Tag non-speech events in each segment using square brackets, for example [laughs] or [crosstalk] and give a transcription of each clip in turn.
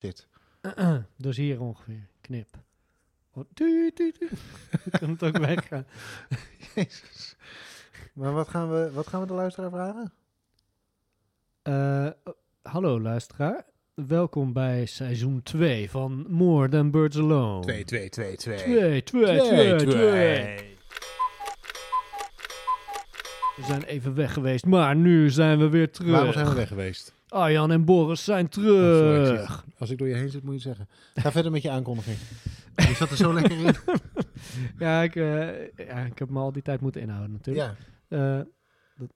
zit. [clears throat] dus hier ongeveer. Knip. Oh. [laughs] Dan kan het ook weggaan. [laughs] Jezus. Maar wat gaan, we, wat gaan we de luisteraar vragen? Eh, oh, hallo luisteraar. Welkom bij seizoen 2 van More Than Birds Alone. 2, 2, 2, 2. 2, 2, 2, 2. We zijn even weg geweest, maar nu zijn we weer terug. Waarom zijn we weg geweest? Arjan en Boris zijn Oh, terug. Als ik door je heen zit, moet je het zeggen. Ga [laughs] verder met je aankondiging. [laughs] Je zat er zo lekker in. [laughs] ja, ik, eh, ja, ik heb me al die tijd moeten inhouden natuurlijk. Ja. Eh, dat-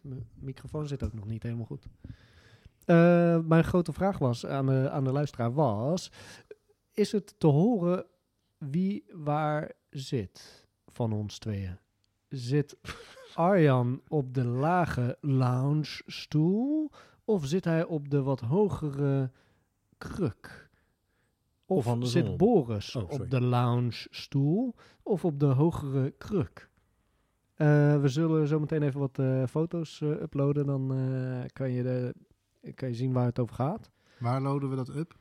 mijn microfoon zit ook nog niet helemaal goed. Eh, mijn grote vraag was aan de, aan de luisteraar was... Is het te horen wie waar zit van ons tweeën? Zit Arjan op de lage lounge stoel... of zit hij op de wat hogere kruk? Of, zit Boris Oh, op de lounge stoel of op de hogere kruk? Eh, we zullen zo meteen even wat eh, foto's eh, uploaden. Dan kan, je de, kan je zien waar het over gaat. Waar loaden we dat up?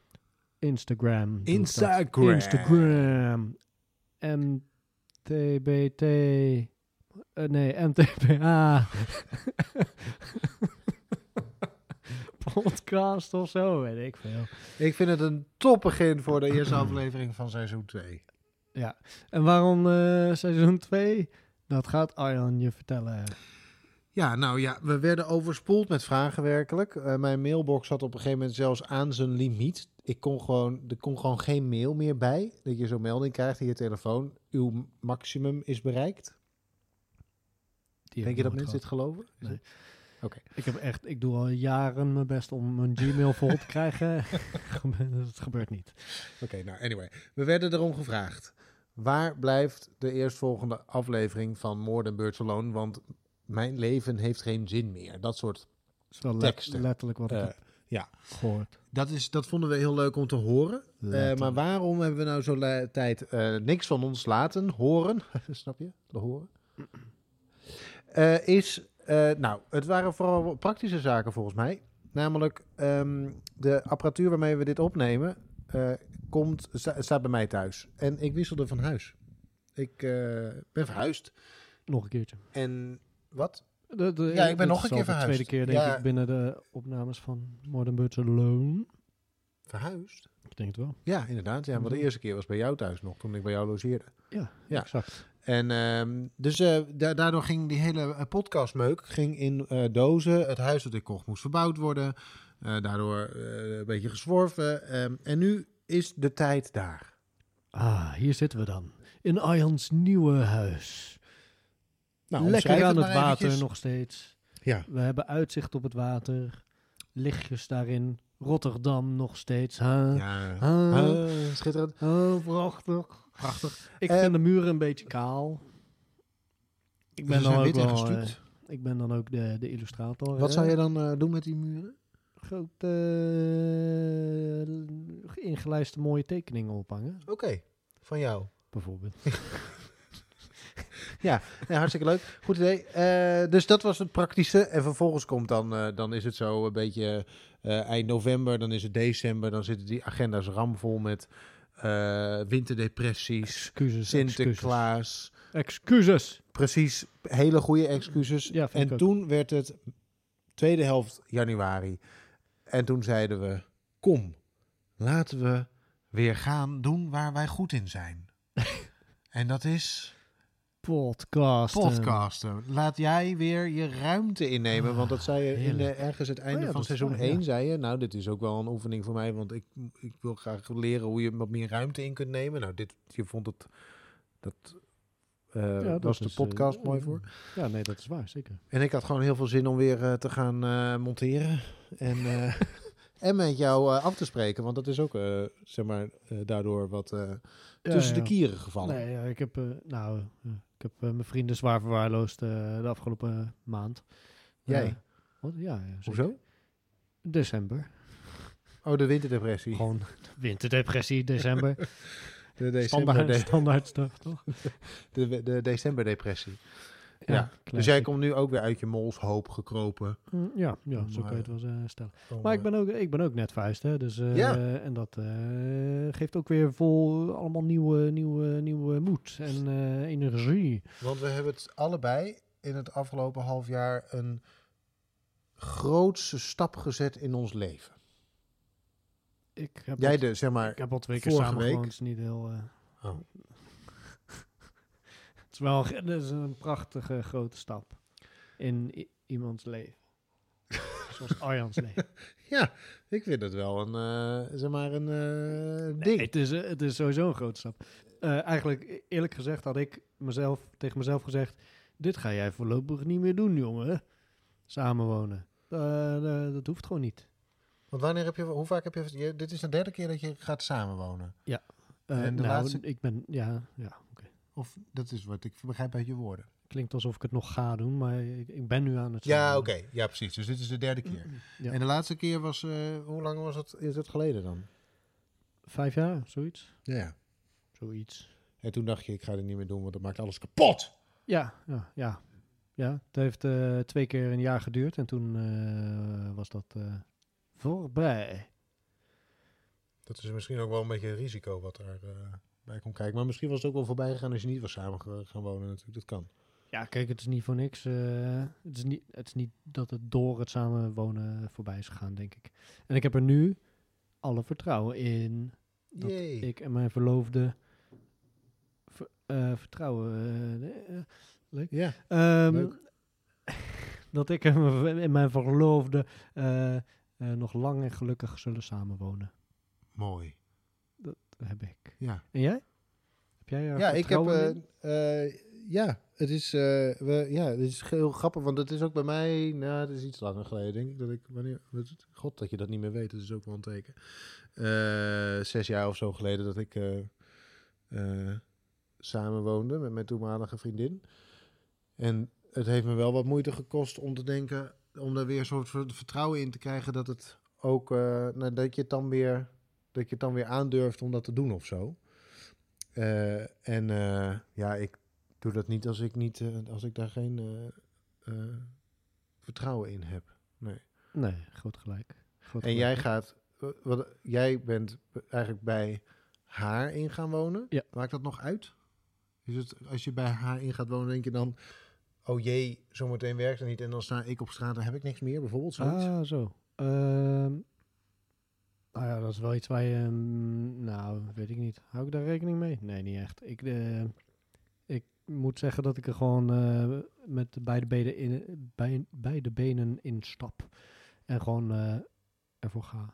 Instagram. Instagram. Instagram. MTBT. nee, MTBA. [laughs] Podcast of zo, weet ik veel. Ik vind het een top begin voor de eerste aflevering van seizoen 2. En waarom eh, seizoen 2? Dat gaat Arjan je vertellen. Ja, nou ja, we werden overspoeld met vragen werkelijk. Eh, mijn mailbox zat op een gegeven moment zelfs aan zijn limiet. Ik kon gewoon, er kon gewoon geen mail meer bij. Dat je zo'n melding krijgt in je telefoon. Uw maximum is bereikt. Die Denk je dat mensen dit geloven? Nee. Oké. Ik heb echt, ik doe al jaren mijn best om mijn Gmail vol te krijgen. [laughs] [laughs] Het gebeurt niet. Oké, nou anyway. We werden erom gevraagd. Waar blijft de eerstvolgende aflevering van Than Birds Alone? Want mijn leven heeft geen zin meer. Dat soort... Dat Teksten. letterlijk wat ik eh, ja. gehoord. Dat, is, dat vonden we heel leuk om te horen. Eh, maar waarom hebben we nou zo la- tijd eh, niks van ons laten horen? [laughs] Snap je? De horen. Is, eh, nou, het waren vooral praktische zaken volgens mij. Namelijk, ehm, de apparatuur waarmee we dit opnemen, eh, komt, sta- staat bij mij thuis. En ik wisselde van huis. Ik eh, ben verhuisd. Nog een keertje. En wat? De, de- Ja, ik ben nog een keer al de tweede verhuisd. keer denk Ja. ik binnen de opnames van Modern Birds Alone. Verhuisd? Ik denk het wel. Ja, inderdaad. Ja, want de Mhm. eerste keer was bij jou thuis nog, toen ik bij jou logeerde. Ja, Ja. exact. En ehm, dus eh, da- daardoor ging die hele eh, podcastmeuk ging in eh, dozen. Het huis dat ik kocht moest verbouwd worden. Daardoor een beetje gezworven. Ehm, en nu is de tijd daar. Ah, hier zitten we dan. In Arjans nieuwe huis. Nou, Lekker aan het water eventjes. nog steeds. Ja. We hebben uitzicht op het water. Lichtjes daarin. Rotterdam nog steeds. Ja, schitterend. Oh, prachtig. Prachtig. Ik Eh, vind de muren een beetje kaal. Ik ben dan ook wel, eh, ik ben dan ook de, de illustrator. Wat hè. zou je dan eh, doen met die muren? Grote, uh, ingelijste mooie tekeningen ophangen, Oké, van jou. bijvoorbeeld. [laughs] Ja, hartstikke leuk. Goed idee. Dus dat was het praktische. En vervolgens komt dan, dan is het zo een beetje eind november, dan is het december, dan zitten die agenda's ramvol met eh, winterdepressies, Excuses. Sinterklaas. Excuses. excuses. Precies, hele goede excuses. Ja, en ook. toen werd het tweede helft januari. En toen zeiden we, kom, laten we weer gaan doen waar wij goed in zijn. [laughs] en dat is... Podcasten. podcasten. Laat jij weer je ruimte innemen. Want dat zei je in de, ergens het einde Oh ja, van seizoen waar, 1. ja. Zei je, nou, dit is ook wel een oefening voor mij. Want ik, ik wil graag leren hoe je wat meer ruimte in kunt nemen. Nou, dit, je vond het... Dat eh, Ja, dat was de is, podcast eh, mooi voor. Ja, nee, dat is waar, zeker. En ik had gewoon heel veel zin om weer eh, te gaan eh, monteren. En, eh, [laughs] en met jou eh, af te spreken. Want dat is ook, eh, zeg maar, eh, daardoor wat eh, Ja, tussen ja. de kieren gevallen. Nee, ja, ik heb, eh, nou, eh, ik heb eh, mijn vrienden zwaar verwaarloosd eh, de afgelopen maand. Jij? Eh, wat? Ja, ja. Hoezo? December. Oh, de winterdepressie. Gewoon winterdepressie, december. [laughs] De, december, standaard, de, standaard stuff, toch? [laughs] de, de decemberdepressie. Ja. Dus jij komt nu ook weer uit je molshoop gekropen. Mm, Ja, ja zo kan je het wel eh, stellen. om, Maar ik eh, ben ook, ik ben ook net verhuisd, hè. Dus, eh, Ja. En dat geeft ook weer vol allemaal nieuwe, nieuwe, nieuwe moed en energie. Want we hebben het allebei in het afgelopen half jaar een grootse stap gezet in ons leven. Ik heb, Jij de, zeg maar... ik heb al twee keer samen week- niet heel... Oh. Het is wel het is een prachtige grote stap in iemands leven. Zoals [laughs] Arjan's leven. Ja, ik vind het wel een, eh, zeg maar een eh, ding. Nee, het, is, eh, het is sowieso een grote stap. Eigenlijk, e- eerlijk gezegd, had ik mezelf, tegen mezelf gezegd... Dit ga jij voorlopig niet meer doen, jongen. Samenwonen. Dat hoeft gewoon niet. Want wanneer heb je, hoe vaak heb je, dit is de derde keer dat je gaat samenwonen. Eh, En de nou, laatste- ik ben, ja, ja oké. Of dat is wat ik begrijp uit je woorden. Klinkt alsof ik het nog ga doen, maar ik, ik ben nu aan het Ja, oké. Ja, precies. Dus dit is de derde keer. Ja. En de laatste keer was, eh, hoe lang was het, is het geleden dan? Vijf jaar, zoiets. Ja. Zoiets. En toen dacht je, ik ga dit niet meer doen, want dat maakt alles kapot. Ja, ja, ja. Ja, het heeft eh, twee keer een jaar geduurd en toen eh, was dat voorbij. Dat is misschien ook wel een beetje een risico wat er bij komt kijken. Maar misschien was het ook wel voorbij gegaan als je niet was samen gaan wonen natuurlijk. Dat kan. Ja, kijk, het is niet voor niks. eh, het, is niet, het is niet dat het door het samenwonen voorbij is gegaan, denk ik. En ik heb er nu alle vertrouwen in dat ik en mijn verloofde ver- eh, vertrouwen. eh, leuk. Ja. Ehm, Leuk. [laughs] dat ik en mijn- verloofde nog lang en gelukkig zullen samenwonen. Mooi. Heb ik. Ja. En jij? Heb jij Ja, ik heb. eh, eh, ja, het is, eh, we, ja, het is heel grappig, want het is ook bij mij. Nou, het is iets langer geleden, denk ik. Dat ik wanneer. God, dat je dat niet meer weet, dat is ook wel een teken. Zes jaar of zo geleden dat ik samen woonde met mijn toenmalige vriendin. En het heeft me wel wat moeite gekost om te denken, om daar weer een soort ver- vertrouwen in te krijgen dat het ook, nou, dat je het dan weer, dat je het dan weer aandurft om dat te doen of zo. Eh, en eh, ja, ik doe dat niet als ik, niet, eh, als ik daar geen vertrouwen in heb. Nee. Nee, groot gelijk. Groot En gelijk. jij gaat, wat, jij bent eigenlijk bij haar in gaan wonen. Ja. Maakt dat nog uit? Is het, als je bij haar in gaat wonen, denk je dan, oh jee, zometeen werkt het niet en dan sta ik op straat en heb ik niks meer, bijvoorbeeld zoiets? Ah, zo. Ehm, nou ja, dat is wel iets waar je... mm, nou, weet ik niet. Hou ik daar rekening mee? Nee, niet echt. Ik, eh, ik moet zeggen dat ik er gewoon eh, met de beide benen in, bij, beide benen in stap. En gewoon eh, ervoor ga.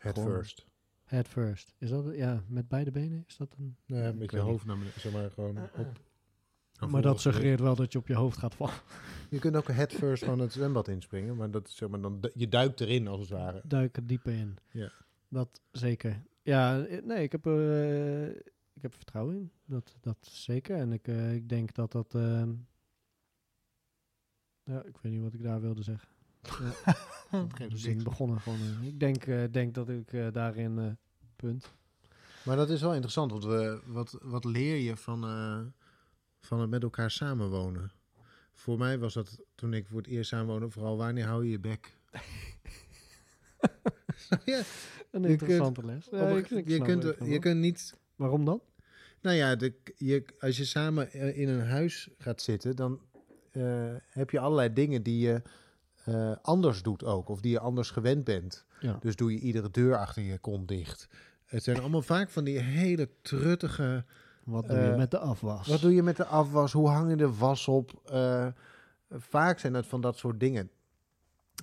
Head gewoon- first. Head first. Is dat... Ja, met beide benen? Is dat een... Nee, met je hoofd naar beneden, zeg maar gewoon op. Maar dat suggereert wel dat je op je hoofd gaat vallen. Je kunt ook head first gewoon het zwembad inspringen, maar dat is zeg maar dan je duikt erin als het ware. Duik er dieper in. Ja. Dat zeker. Ja, eh, nee, ik heb er eh, ik heb er vertrouwen in. Dat, dat zeker. En ik, eh, ik denk dat dat... ehm, ja, ik weet niet wat ik daar wilde zeggen. [laughs] Zin niks. begonnen gewoon. Ik denk, eh, denk dat ik eh, daarin... eh, punt. Maar dat is wel interessant, want we, wat, wat leer je van, eh, van het met elkaar samenwonen? Voor mij was dat toen ik voor het eerst samenwoonde, vooral wanneer hou je je bek? [laughs] ja, Een interessante les. op Ja, een- ik, ik je, kunt, je kunt niet Waarom dan? Nou ja, de, je, als je samen eh, in een huis gaat zitten, dan eh, heb je allerlei dingen die je eh, anders doet ook. Of die je anders gewend bent. Ja. Dus doe je iedere deur achter je kont dicht. Het zijn allemaal vaak van die hele truttige... Wat doe je Eh, met de afwas? Wat doe je met de afwas? Hoe hang je de was op? Eh, vaak zijn het van dat soort dingen.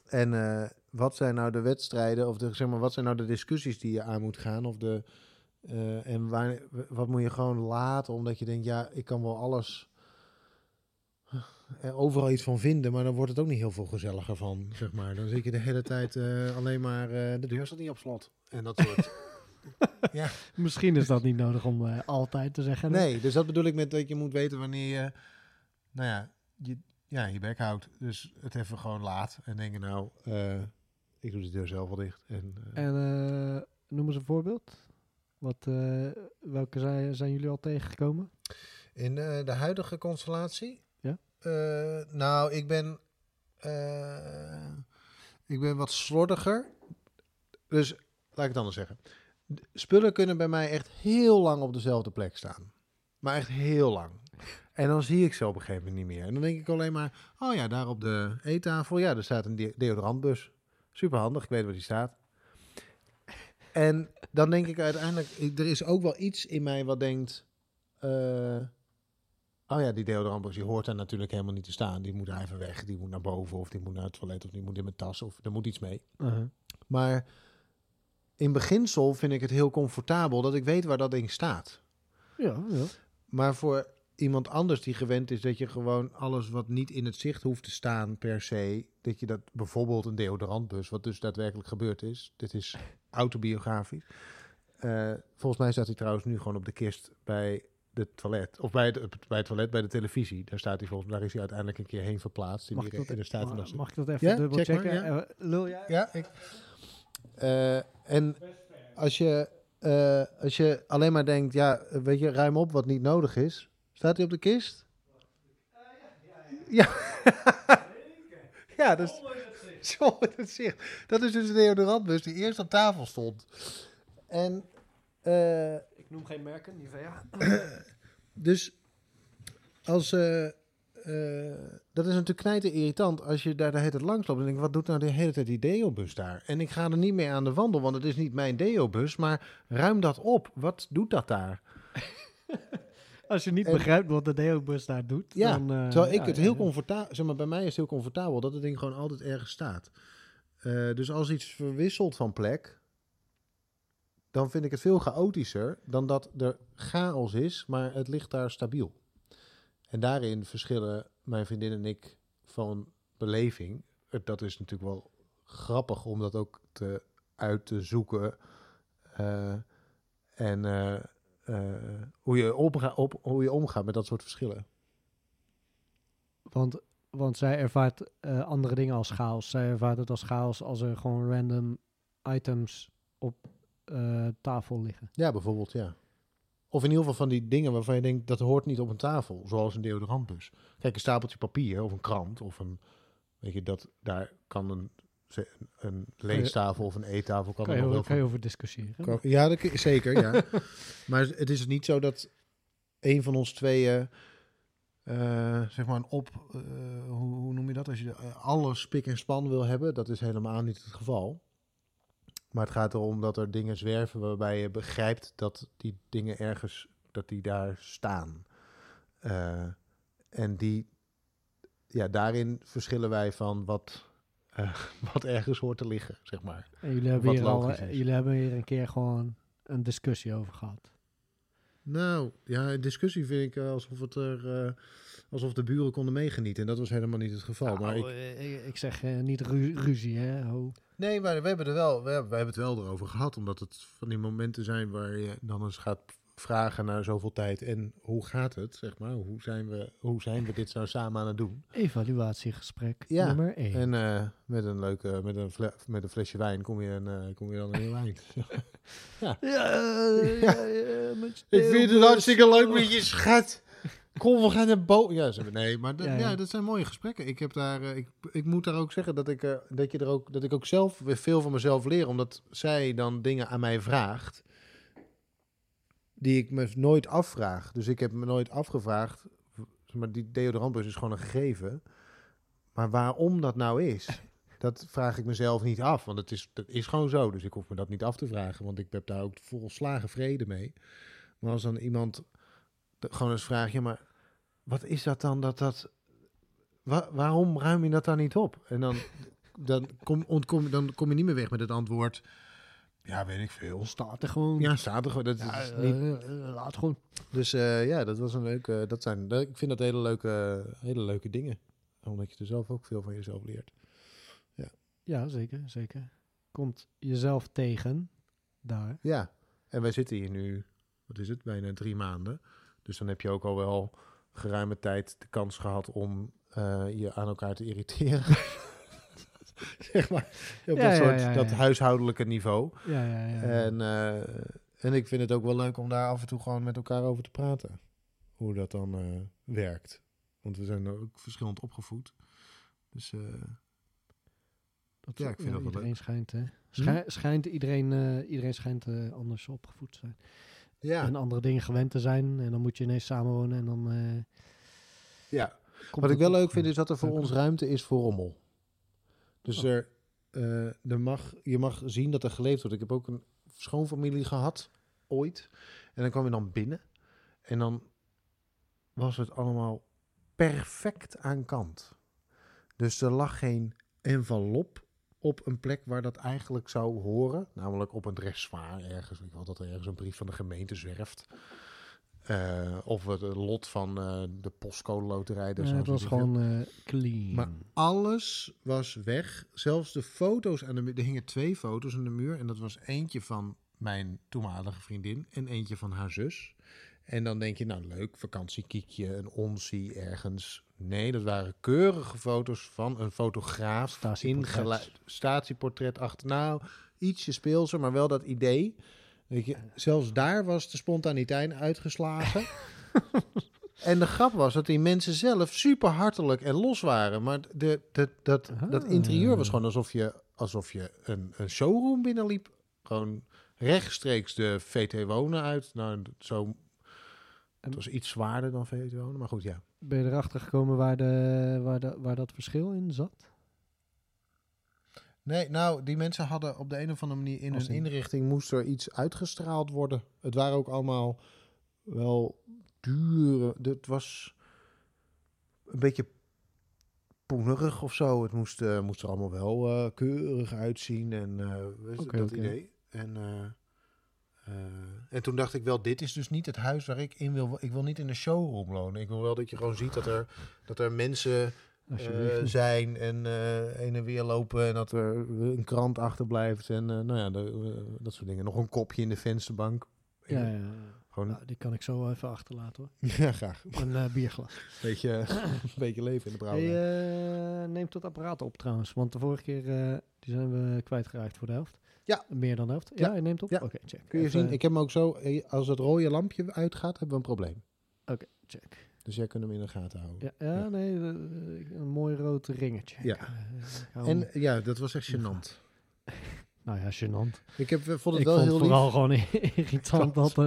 En eh, wat zijn nou de wedstrijden, of de, zeg maar, wat zijn nou de discussies die je aan moet gaan? Of de, en waar, wat moet je gewoon laten, omdat je denkt, ja, ik kan wel alles, er overal iets van vinden, maar dan wordt het ook niet heel veel gezelliger van, zeg maar. Dan zit je de hele tijd alleen maar, de deur staat niet op slot. En dat soort. [laughs] [laughs] ja. Misschien is dat niet nodig om eh, altijd te zeggen. Nee, dus dat bedoel ik met dat je moet weten wanneer je, nou ja, je, ja, je bek houdt. Dus het even gewoon laat en denken, nou, eh, ik doe de deur zelf wel dicht. En, eh, En noem eens een voorbeeld. Wat, welke zijn, zijn jullie al tegengekomen? in de huidige constellatie, Ja? nou, ik ben, ik ben wat slordiger. Dus laat ik het anders zeggen. Spullen kunnen bij mij echt heel lang op dezelfde plek staan. Maar echt heel lang. En dan zie ik ze op een gegeven moment niet meer. En dan denk ik alleen maar, oh ja, daar op de eettafel, ja, er staat een de- deodorantbus. Super handig, ik weet waar die staat. En dan denk ik uiteindelijk, er is ook wel iets in mij wat denkt, eh, oh ja, die deodorantbus, die hoort daar natuurlijk helemaal niet te staan. Die moet daar even weg, die moet naar boven, of die moet naar het toilet, of die moet in mijn tas, of er moet iets mee. Uh-huh. Maar in beginsel vind ik het heel comfortabel dat ik weet waar dat ding staat. Ja, ja. Maar voor iemand anders die gewend is dat je gewoon alles wat niet in het zicht hoeft te staan per se, dat je dat bijvoorbeeld een deodorantbus, wat dus daadwerkelijk gebeurd is, dit is autobiografisch. Eh, volgens mij staat hij trouwens nu gewoon op de kist bij de toilet, of bij het, bij het toilet, bij de televisie. Daar staat hij volgens mij, daar is hij uiteindelijk een keer heen verplaatst. Mag ik en dat, daar staat mag, steeds. mag ik dat even Ja, dubbel check maar, checken? ja. Eh, lul jij? Ja, ik. Eh, en als je, eh, als je alleen maar denkt, ja, weet je, ruim op wat niet nodig is. Staat hij op de kist? Ja. [laughs] ja, dat is. Zo het zicht. Dat is dus de deodorantbus die eerst op tafel stond. En eh, Ik noem geen merken, Nivea. dus als. Eh, dat is natuurlijk knijten irritant als je daar de hele tijd langs loopt. En denk wat doet nou de hele tijd die deobus daar? En ik ga er niet mee aan de wandel, want het is niet mijn deobus. Maar ruim dat op. Wat doet dat daar? [laughs] Als je niet En- begrijpt wat de deobus daar doet, Ja, dan... eh, Terwijl ik ja, het heel comfortabel... Zeg maar, bij mij is het heel comfortabel dat het ding gewoon altijd ergens staat. Eh, dus als iets verwisselt van plek... dan vind ik het veel chaotischer dan dat er chaos is, maar het ligt daar stabiel. En daarin verschillen mijn vriendin en ik van beleving. Dat is natuurlijk wel grappig om dat ook te, uit te zoeken. Eh, en eh, eh, hoe, je op, hoe je omgaat met dat soort verschillen. Want, want zij ervaart andere dingen als chaos. Zij ervaart het als chaos als er gewoon random items op tafel liggen. Ja, bijvoorbeeld, ja. Of in ieder geval van die dingen waarvan je denkt dat hoort niet op een tafel, zoals een deodorantbus. Kijk, een stapeltje papier of een krant of een, weet je, dat daar kan een, een leestafel of een eettafel kan Kan je, nog over, wel kan je over discussiëren. kan- Ja, dat, zeker, ja. [laughs] maar het is niet zo dat een van ons tweeën, eh, zeg maar, een op, eh, hoe, hoe noem je dat? Als je eh, alles spik en span wil hebben, dat is helemaal niet het geval. Maar het gaat erom dat er dingen zwerven waarbij je begrijpt dat die dingen ergens, dat die daar staan. Eh, en die, ja, daarin verschillen wij van wat, eh, [laughs] wat ergens hoort te liggen, zeg maar. En jullie hebben, hier al, eh, jullie hebben hier een keer gewoon een discussie over gehad. Nou, ja, in discussie vind ik alsof het er, eh, alsof de buren konden meegenieten. En dat was helemaal niet het geval. maar ik, Nou, eh, ik, ik zeg eh, niet ru- ruzie, hè. Ho. Nee, maar we hebben, er wel, we hebben, we hebben het wel erover gehad. Omdat het van die momenten zijn waar je dan eens gaat vragen naar zoveel tijd. En hoe gaat het, zeg maar? Hoe zijn we, hoe zijn we dit nou samen aan het doen? Evaluatiegesprek Ja, nummer 1. En eh, met een leuke, met een, fle- met een flesje wijn kom je, een, eh, kom je dan een heel eind. [laughs] Ja, eh, ja, Ik vind het hartstikke leuk met je schat. Kom, we gaan naar boven. Ja, ze, nee, maar dat, Ja, ja, ja. dat zijn mooie gesprekken. Ik, heb daar, eh, ik, ik moet daar ook zeggen dat ik, eh, dat, je er ook, dat ik ook zelf weer veel van mezelf leer. Omdat zij dan dingen aan mij vraagt die ik me nooit afvraag. Dus ik heb me nooit afgevraagd. Maar die deodorantbus is gewoon een gegeven. Maar waarom dat nou is, dat vraag ik mezelf niet af. Want het is, dat is gewoon zo. Dus ik hoef me dat niet af te vragen. Want ik heb daar ook volslagen vrede mee. Maar als dan iemand gewoon eens vraagt, ja, maar wat is dat dan dat dat... wa- waarom ruim je dat dan niet op? En dan, [laughs] dan, kom, ontkom, dan kom je niet meer weg met het antwoord, ja, weet ik veel. Staat er gewoon. Ja, staat er gewoon. Dat Ja, is eh, niet, eh, laat gewoon. dus eh, ja, dat was een leuke. Dat zijn, ik vind dat hele leuke, hele leuke dingen. Omdat je er zelf ook veel van jezelf leert. Ja, zeker, zeker. Komt jezelf tegen daar. Ja, en wij zitten hier nu, wat is het, bijna drie maanden. Dus dan heb je ook al wel geruime tijd de kans gehad om eh, je aan elkaar te irriteren. [laughs] zeg maar, op Ja, dat, ja, soort, ja, dat huishoudelijke niveau. Ja, ja, ja. En, eh, en ik vind het ook wel leuk om daar af en toe gewoon met elkaar over te praten. Hoe dat dan eh, werkt. Want we zijn ook verschillend opgevoed. Dus Dat, Ja, ik vind dat wel iedereen leuk. schijnt, hè? Schij- schijnt iedereen, iedereen schijnt anders opgevoed te zijn. Ja. En andere dingen gewend te zijn. En dan moet je ineens samenwonen en dan... eh, ja. Wat ik wel leuk vind is dat er voor ons ruimte is voor rommel. Dus Oh. er, eh, er mag, je mag zien dat er geleefd wordt. Ik heb ook een schoonfamilie gehad, ooit. En dan kwam je dan binnen. En dan was het allemaal perfect aan kant. Dus er lag geen envelop op een plek waar dat eigenlijk zou horen. Namelijk op een dressoir ergens. Ik wel dat er ergens een brief van de gemeente zwerft. Eh, of het lot van eh, de postcode loterij. Eh, het was gewoon eh, clean. Maar alles was weg. Zelfs de foto's aan de muur. Er hingen twee foto's aan de muur. En dat was eentje van mijn toenmalige vriendin en eentje van haar zus. En dan denk je, nou leuk, vakantiekiekje, een onsie ergens. Nee, dat waren keurige foto's van een fotograaf. Statieportrets. Ingelu- Statieportret achter. Nou, ietsje speelser, maar wel dat idee. Weet je, zelfs daar was de spontaniteit uitgeslagen. [laughs] En de grap was dat die mensen zelf super hartelijk en los waren. Maar de, de, dat, dat Ah. interieur was gewoon alsof je, alsof je een, een showroom binnenliep. Gewoon rechtstreeks de VT Wonen uit. Nou, zo, het was iets zwaarder dan VT Wonen, maar goed, ja. Ben je erachter gekomen waar, de, waar, de, waar dat verschil in zat? Nee, nou, die mensen hadden op de een of andere manier in Als hun in- inrichting moest er iets uitgestraald worden. Het waren ook allemaal wel dure. Het was een beetje poenerig of zo. Het moest, eh, moest er allemaal wel eh, keurig uitzien en eh, weet je, Oké, dat idee. En, eh, en toen dacht ik wel, dit is dus niet het huis waar ik in wil. Ik wil niet in een showroom wonen. Ik wil wel dat je gewoon ziet dat er, dat er mensen eh, zijn en heen en weer lopen en dat er een krant achterblijft en nou ja, de, dat soort dingen. Nog een kopje in de vensterbank. ja, ja, ja. Gewoon, Nou, die kan ik zo even achterlaten hoor. [laughs] ja, graag. Een bierglas. Beetje, [laughs] een beetje leven in de Hey, brouwerij. eh, neemt dat apparaat op trouwens. Want de vorige keer die zijn we kwijtgeraakt voor de helft. Ja. Meer dan de helft. Ja. Ja, je neemt op? Ja. Oké, check. Kun je Even, zien, ik heb hem ook zo, eh, als het rode lampje uitgaat, hebben we een probleem. check. Dus jij kunt hem in de gaten houden. Ja, nee, een mooi rood ringetje. Ja. Eh, hem- En ja, dat was echt gênant. [laughs] nou ja, gênant. Ik heb, eh, vond het ik wel vond heel het lief. vooral gewoon [laughs] irritant dat,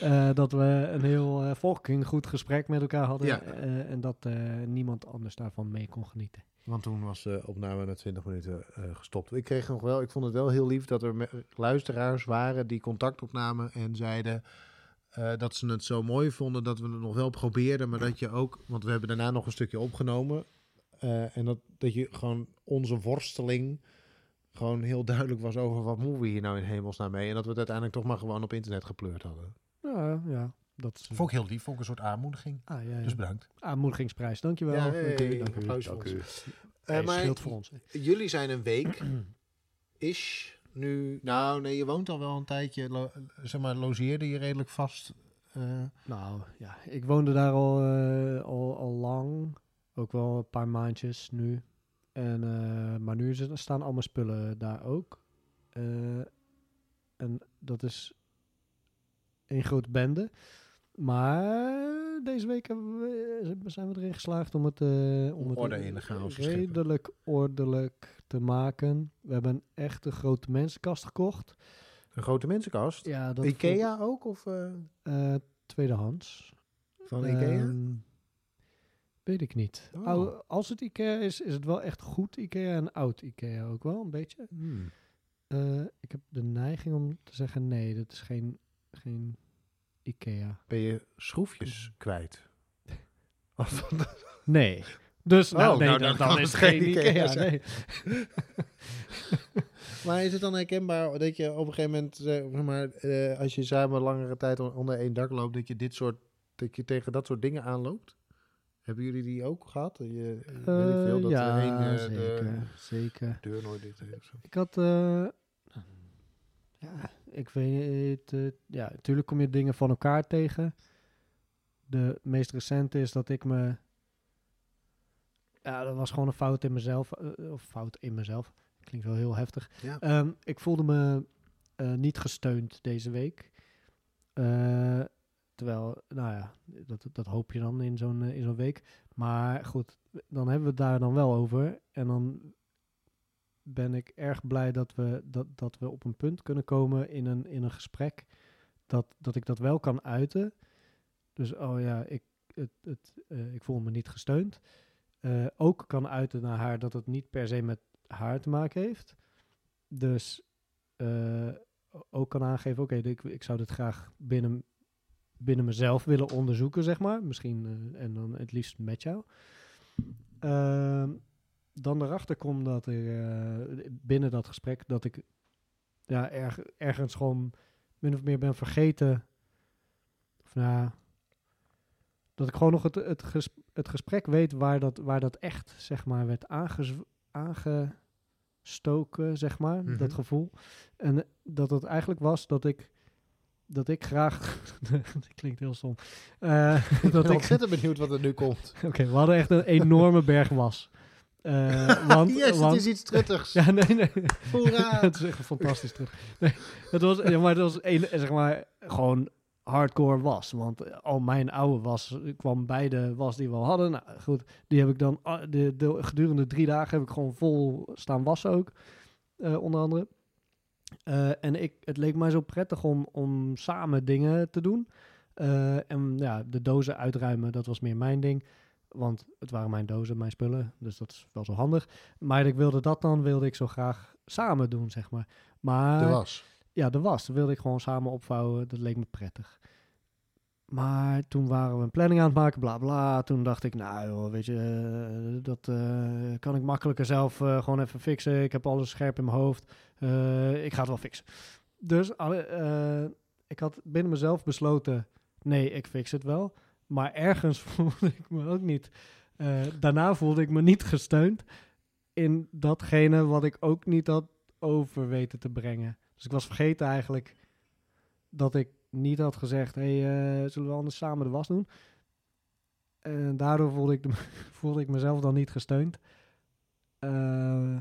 eh, dat we een heel eh fucking goed gesprek met elkaar hadden. Ja. en dat niemand anders daarvan mee kon genieten. Want toen was de opname na 20 minuten eh, gestopt. Ik kreeg nog wel, ik vond het wel heel lief dat er luisteraars waren die contact opnamen en zeiden eh, dat ze het zo mooi vonden dat we het nog wel probeerden, maar dat je ook, want we hebben daarna nog een stukje opgenomen eh, en dat, dat je gewoon onze worsteling gewoon heel duidelijk was over wat moeten we hier nou in hemelsnaam mee en dat we het uiteindelijk toch maar gewoon op internet gepleurd hadden. Ja, ja. Dat is, Vond ik heel lief, vond ik een soort aanmoediging. ah, ja, ja. Dus bedankt. Aanmoedigingsprijs, dankjewel. Ja, dank u, hey, dank u, applaus dank u. ons. Nee, Eh, maar scheelt voor ons. Jullie zijn een week [clears throat] is nu. Nou, nee, je woont al wel een tijdje. Lo, zeg maar, logeerde je redelijk vast. eh, Nou ja, ik woonde daar al, eh, al, al lang. Ook wel een paar maandjes nu. En, eh, maar nu staan al mijn spullen daar ook. Eh, en dat is een grote bende. Maar deze week hebben we, zijn we erin geslaagd om het, eh, om het Orde in de chaos te redelijk ordelijk te maken. We hebben een echte grote mensenkast gekocht. een grote mensenkast. Ja, dat Ikea ook? Of eh, eh, tweedehands. van Ikea? Ehm, weet ik niet. Oh. Als het Ikea is, is het wel echt goed Ikea en oud Ikea ook wel een beetje. Hmm. Eh, ik heb de neiging om te zeggen nee, dat is geen, geen Ikea. Ben je schroefjes kwijt? [laughs] Of- Nee. Dus Oh, nou, nee, nou, dan, dan is het geen Ikea. Ikea zijn. nee. [laughs] maar is het dan herkenbaar dat je op een gegeven moment, zeg maar, eh, als je samen langere tijd on- onder één dak loopt, dat je dit soort, dat je tegen dat soort dingen aanloopt? Hebben jullie die ook gehad? Je, eh, weet ik veel, Eh, dat ja, er eh, zeker, de zeker. deur nooit dicht heeft? Ik had, eh, ja, ik weet het, eh, ja, natuurlijk kom je dingen van elkaar tegen. De meest recente is dat ik me, ja, dat was gewoon een fout in mezelf, eh, of fout in mezelf, klinkt wel heel heftig. Ja. Ehm, ik voelde me eh, niet gesteund deze week. Terwijl, nou ja, dat, dat hoop je dan in zo'n in zo'n week. Maar goed, dan hebben we het daar dan wel over. En dan ben ik erg blij dat we, dat, dat we op een punt kunnen komen in een, in een gesprek. Dat, dat ik dat wel kan uiten. Dus oh ja, ik, het, het, eh, ik voel me niet gesteund. Eh, ook kan uiten naar haar dat het niet per se met haar te maken heeft. Dus eh, ook kan aangeven, oké, ik, ik zou dit graag binnen, binnen mezelf willen onderzoeken, zeg maar. Misschien, en dan het liefst met jou. Dan erachter kom dat er eh, binnen dat gesprek dat ik ja, erg, ergens gewoon min of meer ben vergeten. Of nou, dat ik gewoon nog het, het, ges- het gesprek weet waar dat, waar dat echt, zeg maar, werd aanges, aangestoken, zeg maar, Mhm. dat gevoel. En dat het eigenlijk was dat ik, dat ik graag, [laughs] dat klinkt heel stom, Eh, [laughs] Ik ben dat ik, ontzettend benieuwd wat er nu komt. [laughs] oké, we hadden echt een enorme berg was. Eh, want, [laughs] yes, want, het is iets truttigs. [laughs] ja, nee, nee. Hoera! [laughs] het is echt fantastisch terug. Nee, het was, ja, maar het was een, zeg maar, gewoon hardcore was. Want eh, al mijn oude was kwam bij de was die we al hadden. Nou goed, die heb ik dan ah, de, de, gedurende drie dagen heb ik gewoon vol staan wassen ook. eh, onder andere. En ik, het leek mij zo prettig om, om samen dingen te doen. En ja, de dozen uitruimen, dat was meer mijn ding. Want het waren mijn dozen, mijn spullen. Dus dat is wel zo handig. Maar ik wilde dat dan, wilde ik zo graag samen doen, zeg maar. Maar Er was. ja, de was. Dat wilde ik gewoon samen opvouwen. Dat leek me prettig. Maar toen waren we een planning aan het maken, bla bla. Toen dacht ik, nou joh, weet je, eh, dat eh, kan ik makkelijker zelf eh, gewoon even fixen. Ik heb alles scherp in mijn hoofd. Ik ga het wel fixen. Dus ik had binnen mezelf besloten, nee, ik fix het wel. Maar ergens [laughs] voelde ik me ook niet. eh, daarna voelde ik me niet gesteund in datgene wat ik ook niet had over weten te brengen. Dus ik was vergeten eigenlijk dat ik niet had gezegd: hey, eh, zullen we anders samen de was doen? En daardoor voelde ik, de- [laughs] voelde ik mezelf dan niet gesteund. Eh,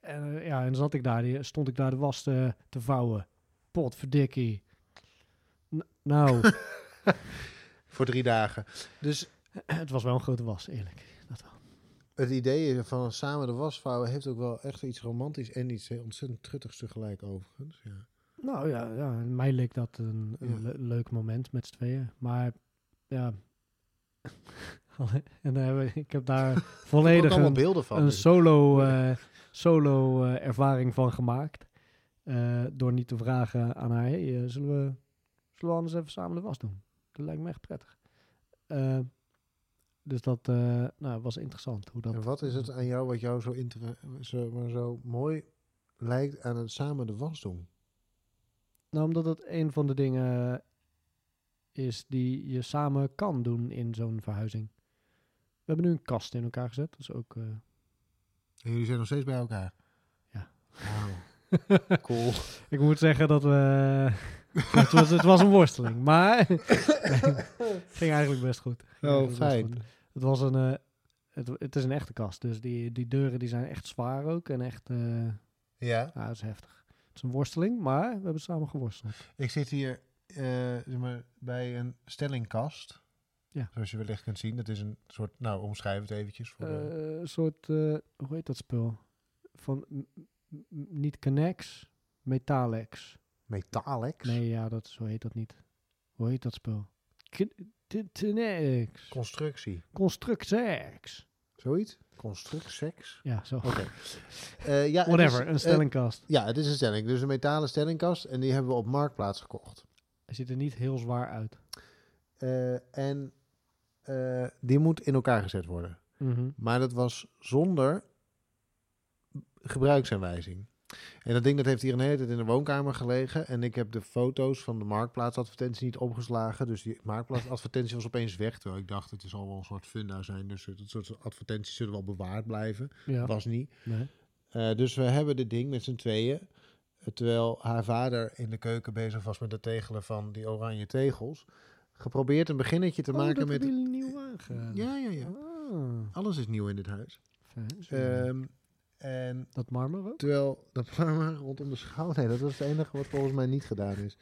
en, ja, en zat ik daar, stond ik daar de was te, te vouwen. Potverdikkie. Nou, [laughs] Voor drie dagen. Dus [clears throat] het was wel een grote was, eerlijk. Dat wel. het idee van samen de was vouwen heeft ook wel echt iets romantisch en iets ontzettend truttigs tegelijk overigens. Ja. Nou ja, ja mij leek dat een, een Ja. le- leuk moment met z'n tweeën. Maar ja. [laughs] en we- ik heb daar [laughs] [laughs] heb volledig een, beelden van. een dus- solo, eh, solo eh, ervaring van gemaakt. Eh, door niet te vragen aan haar: hey, eh, zullen, we, zullen we anders even samen de was doen? Dat lijkt me echt prettig. Eh, dus dat eh, nou, was interessant. Hoe dat, En wat is het aan jou wat jou zo, zo, maar zo mooi lijkt aan het samen de was doen? Nou, omdat het een van de dingen is die je samen kan doen in zo'n verhuizing. We hebben nu een kast in elkaar gezet. Dat is ook. eh, En jullie zijn nog steeds bij elkaar? Ja. [laughs] Cool. ik moet zeggen dat we. Het, was, het was een worsteling, maar. het ging eigenlijk best goed. Ging Oh, fijn. goed. Het was een. eh, het, het is een echte kast. Dus die, die deuren die zijn echt zwaar ook. En echt. eh Ja, ja, dat is heftig. Het is een worsteling, maar we hebben samen geworsteld. ik zit hier eh, zeg maar, bij een stellingkast. Ja. Zoals je wellicht kunt zien. Dat is een soort, nou omschrijf het eventjes. Voor de, een soort, hoe heet dat spul? Van, niet Connects, Metalex. Metalex? Nee, ja, dat, zo heet dat niet. Hoe heet dat spul? Connects. Constructie. Constructex. Zoiets? Constructseks? Ja, zo. Oké. Eh, ja, Whatever, is, een eh, stellingkast. ja, het is een stelling. Dus een metalen stellingkast. En die hebben we op Marktplaats gekocht. Hij ziet er niet heel zwaar uit. Eh, en die moet in elkaar gezet worden. Mhm. Maar dat was zonder gebruiksaanwijzing. En dat ding dat heeft hier een hele tijd in de woonkamer gelegen. En ik heb de foto's van de marktplaatsadvertentie niet opgeslagen. Dus die marktplaatsadvertentie was opeens weg. Terwijl ik dacht, het zal wel een soort funda zijn. Dus dat soort advertenties zullen wel bewaard blijven. Ja. Was niet. Nee. Eh, dus we hebben dit ding met z'n tweeën. Terwijl haar vader in de keuken bezig was met het tegelen van die oranje tegels. Geprobeerd een beginnetje te Oh, maken dat met... jullie nieuw aangedaan. Ja, ja, ja. Ah, Alles is nieuw in dit huis. Ehm, en dat marmer ook? terwijl dat [laughs] marmer rondom de schouder, nee, dat is het enige wat volgens mij niet gedaan is.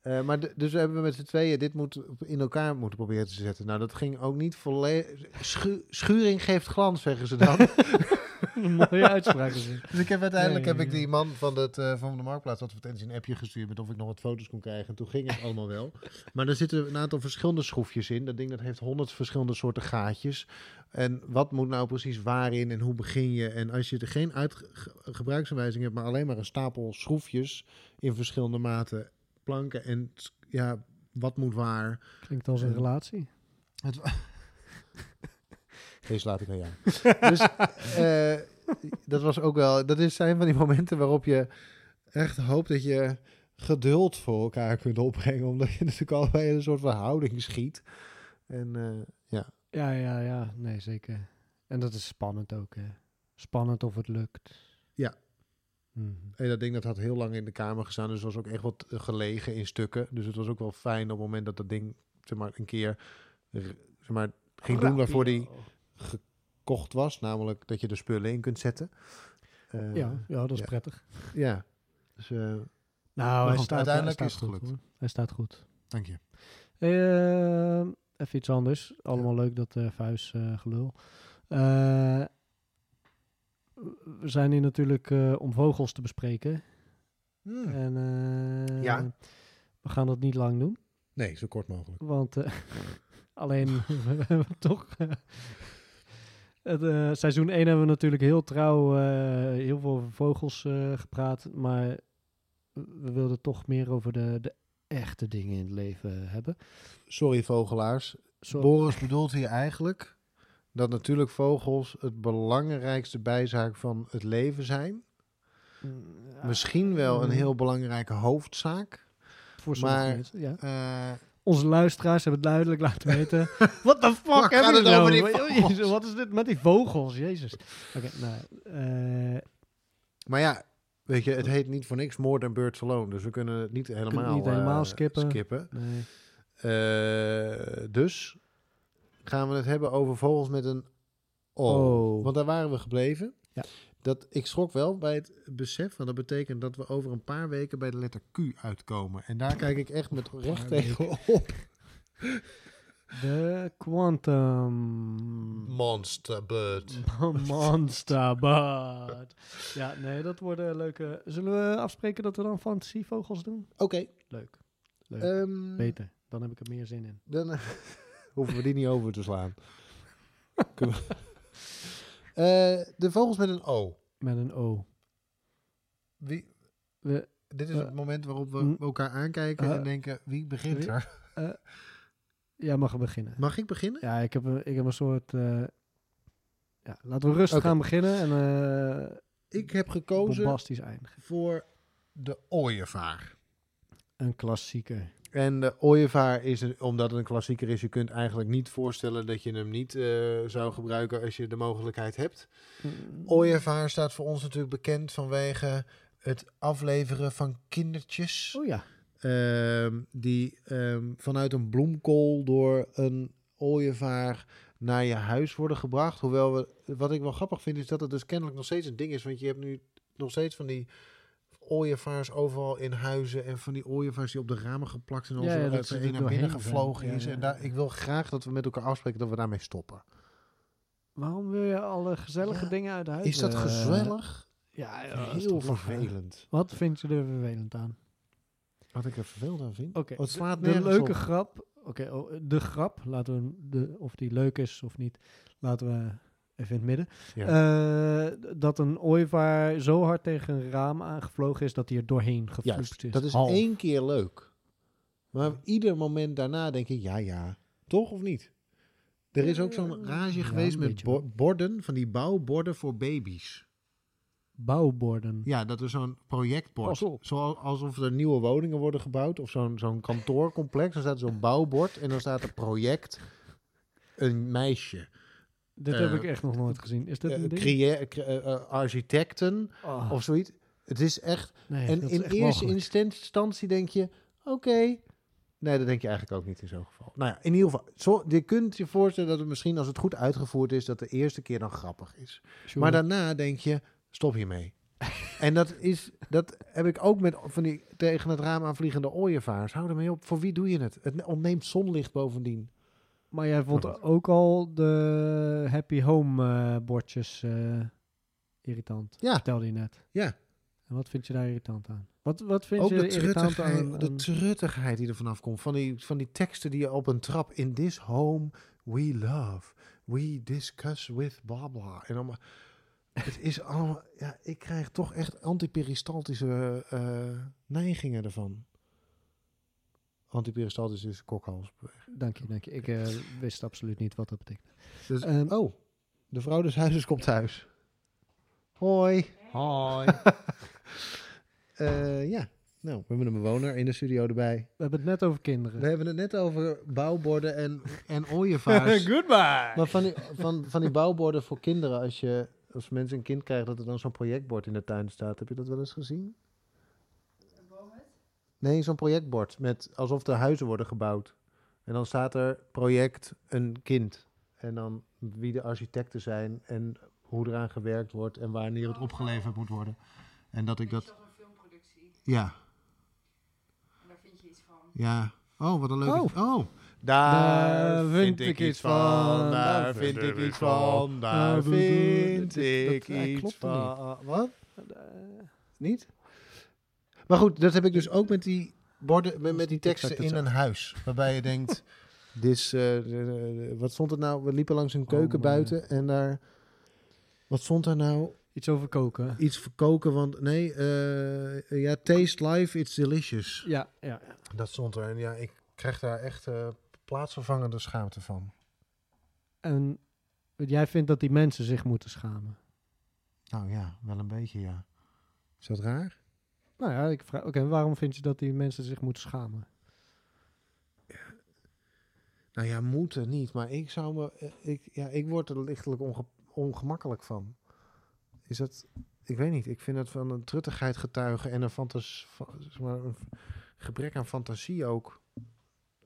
Eh, maar d- dus hebben we met z'n tweeën dit moet in elkaar moeten proberen te zetten. Nou, dat ging ook niet volledig... Schu- schuring geeft glans, zeggen ze dan. [laughs] [laughs] Een mooie uitspraak. is dus ik heb uiteindelijk heb ik die man van, het, eh, van de Marktplaatsadvertentie een appje gestuurd met of ik nog wat foto's kon krijgen. En toen ging het allemaal wel. Maar er zitten een aantal verschillende schroefjes in. Dat ding dat heeft honderd verschillende soorten gaatjes. En wat moet nou precies waarin en hoe begin je? En als je er geen gebruiksaanwijzing hebt, maar alleen maar een stapel schroefjes in verschillende maten, planken en ja, wat moet waar? Klinkt als een Eh, relatie. Het [laughs] Deze laat ik aan jou. [laughs] dus eh, dat was ook wel. Dat is, zijn van die momenten waarop je echt hoopt dat je geduld voor elkaar kunt opbrengen. Omdat je [laughs] natuurlijk allebei in een soort verhouding schiet. En eh, ja. Ja, ja, ja. Nee, zeker. En dat is spannend ook, hè. Spannend of het lukt. Ja. Mhm. En dat ding dat had heel lang in de kamer gestaan. Dus was ook echt wat gelegen in stukken. Dus het was ook wel fijn op het moment dat dat ding zeg maar, een keer zeg maar, ging doen waarvoor die gekocht was. Namelijk dat je er spullen in kunt zetten. Eh, Ja, ja, dat is ja. prettig. Ja. Dus, eh, Nou, hij goed, staat, uiteindelijk hij is staat het goed. gelukt. hoor. Hij staat goed. dank je. Eh, even iets anders. Allemaal leuk dat eh, gelul. We zijn hier natuurlijk om vogels te bespreken. En eh, Ja. we gaan dat niet lang doen. Nee, zo kort mogelijk. Want [laughs] alleen [laughs] we hebben toch. Het, eh, seizoen 1 hebben we natuurlijk heel trouw eh, heel veel over vogels eh, gepraat. Maar we wilden toch meer over de, de echte dingen in het leven hebben. Sorry, vogelaars. Boris bedoelt hier eigenlijk dat natuurlijk vogels het belangrijkste bijzaak van het leven zijn. Mm, Misschien wel een mm, heel belangrijke hoofdzaak. voor sommige maar- mensen, ja. Onze luisteraars hebben het duidelijk laten weten. [laughs] What the fuck hebben we nou? Jezus? Wat is dit met die vogels? Jezus. Oké, nou, eh, maar ja, weet je, het heet niet voor niks More Than Birds Alone. Dus we kunnen het niet helemaal, niet helemaal eh, skippen. skippen. nee. Eh, dus gaan we het hebben over vogels met een O. O. Want daar waren we gebleven. Ja. Dat, ik schrok wel bij het besef, want dat betekent dat we over een paar weken bij de letter Q uitkomen. En daar kijk ik echt met recht tegen op. De Quantum Monsterbird. [laughs] Monsterbird. Ja, nee, dat worden leuke... Zullen we afspreken dat we dan fantasievogels doen? Oké. Leuk. Leuk. ehm, Beter. Dan heb ik er meer zin in. dan eh, [laughs] hoeven we die niet over te slaan. [laughs] Eh, de vogels met een O. Met een O. Wie, We, dit is Eh, het moment waarop we mm. elkaar aankijken Eh, en denken, wie begint wie? er? jij mag er beginnen. Mag ik beginnen? Ja, ik heb, een- ik heb een soort... eh, ja, laten we rustig gaan beginnen en eh Ik heb gekozen voor de ooievaar. Een klassieker. En de ooievaar is, een, omdat het een klassieker is, je kunt eigenlijk niet voorstellen dat je hem niet eh, zou gebruiken als je de mogelijkheid hebt. Ooievaar staat voor ons natuurlijk bekend vanwege het afleveren van kindertjes. Oh ja. ehm, die ehm, vanuit een bloemkool door een ooievaar naar je huis worden gebracht. Hoewel we, wat ik wel grappig vind, is dat het dus kennelijk nog steeds een ding is. Want je hebt nu nog steeds van die ooievaars overal in huizen. En van die ooievaars die op de ramen geplakt zijn. En Ja, dat er een naar binnen zijn. gevlogen is. En daar, ik wil graag dat we met elkaar afspreken dat we daarmee stoppen. Waarom wil je alle gezellige Ja, dingen uit huis? Is dat eh, gezellig? Ja, ja, Heel vervelend. Wat vind je er vervelend aan? Wat ik er vervelend aan vind? Oké, Oh, het de- leuke op. grap. Oké, oh, de grap. Laten we de, of die leuk is of niet, laten we even in het midden. Eh, dat een ooievaar zo hard tegen een raam aangevlogen is dat hij er doorheen gevlucht Juist, is. dat is Half. één keer leuk. Maar ieder moment daarna denk je, ja, ja. Toch of niet? Er is ook zo'n Ja, rage geweest met bo- borden, van die bouwborden voor baby's. bouwborden. Ja, dat is zo'n projectbord. Zoals, alsof er nieuwe woningen worden gebouwd. Of zo'n zo'n kantoorcomplex. Dan staat zo'n bouwbord en dan staat er project een meisje. Dit Eh, heb ik echt nog nooit gezien. Is dit Eh, een ding? creë- cre- eh, eh, architecten Oh, of zoiets. Het is echt nee, en dat in echt eerste instantie denk je, oké. Nee, dat denk je eigenlijk ook niet in zo'n geval. Nou ja, in ieder geval, zo, je kunt je voorstellen dat het misschien als het goed uitgevoerd is, dat de eerste keer dan grappig is. Sure. Maar daarna denk je, stop hiermee. [laughs] en dat, is, dat heb ik ook met van die tegen het raam aanvliegende ooievaars. Hou ermee op. Voor wie doe je het? Het ontneemt zonlicht bovendien. Maar jij vond ook al de Happy Home eh, bordjes eh, irritant. Ja. Vertelde je net. Ja. En wat vind je daar irritant aan? Wat, wat vind Ook je de irritant aan? de truttigheid die er vanaf komt. Van die, van die teksten die je op een trap... In this home we love. We discuss with bla bla. En allemaal... Het is allemaal... Ja, ik krijg toch echt antiperistaltische eh, neigingen ervan. Antiperistaltisch is kokhals. Dank je, dank je. Ik eh, wist absoluut niet wat dat betekent. Dus, Ehm, oh, de vrouw des huizes komt thuis. Hoi. Hoi. [laughs] Eh, ja, nou, we hebben een bewoner in de studio erbij. We hebben het net over kinderen. We hebben het net over bouwborden en, en [laughs] ooievaars. Goodbye. maar van die, van, van die bouwborden voor kinderen, als, je, als mensen een kind krijgen, dat er dan zo'n projectbord in de tuin staat. Heb je dat wel eens gezien? Nee, zo'n projectbord met alsof er huizen worden gebouwd. En dan staat er project een kind. En dan wie de architecten zijn en hoe eraan gewerkt wordt en wanneer het opgeleverd moet worden. En dat ik Dat dat. is een filmproductie. Ja, En daar vind je iets van. ja. Oh, wat een leuke. Oh. Oh. Daar vind ik iets van, Daar vind ik iets van. Daar vind ik Dat, iets klopt van. Wat? Niet? Maar goed, dat heb ik dus ook met die borden, met, met die teksten in een huis. Waarbij je [laughs] denkt, dit is, eh, wat stond er nou? We liepen langs een keuken maar- buiten en daar, wat stond er nou? Iets over koken. Iets verkoken, want nee, eh, ja, taste life, it's delicious. Ja, ja. ja. Dat stond er en ja, ik krijg daar echt eh, plaatsvervangende schaamte van. En jij vindt dat die mensen zich moeten schamen. Nou ja, wel een beetje ja. Is dat raar? Nou ja, ik vraag, oké, waarom vind je dat die mensen zich moeten schamen? Nou ja, moeten niet, maar ik zou me, eh, ik, ja, ik word er lichtelijk onge- ongemakkelijk van. Is dat, ik weet niet, ik vind het van een truttigheid getuigen en een, fantas, va- zeg maar, een gebrek aan fantasie ook.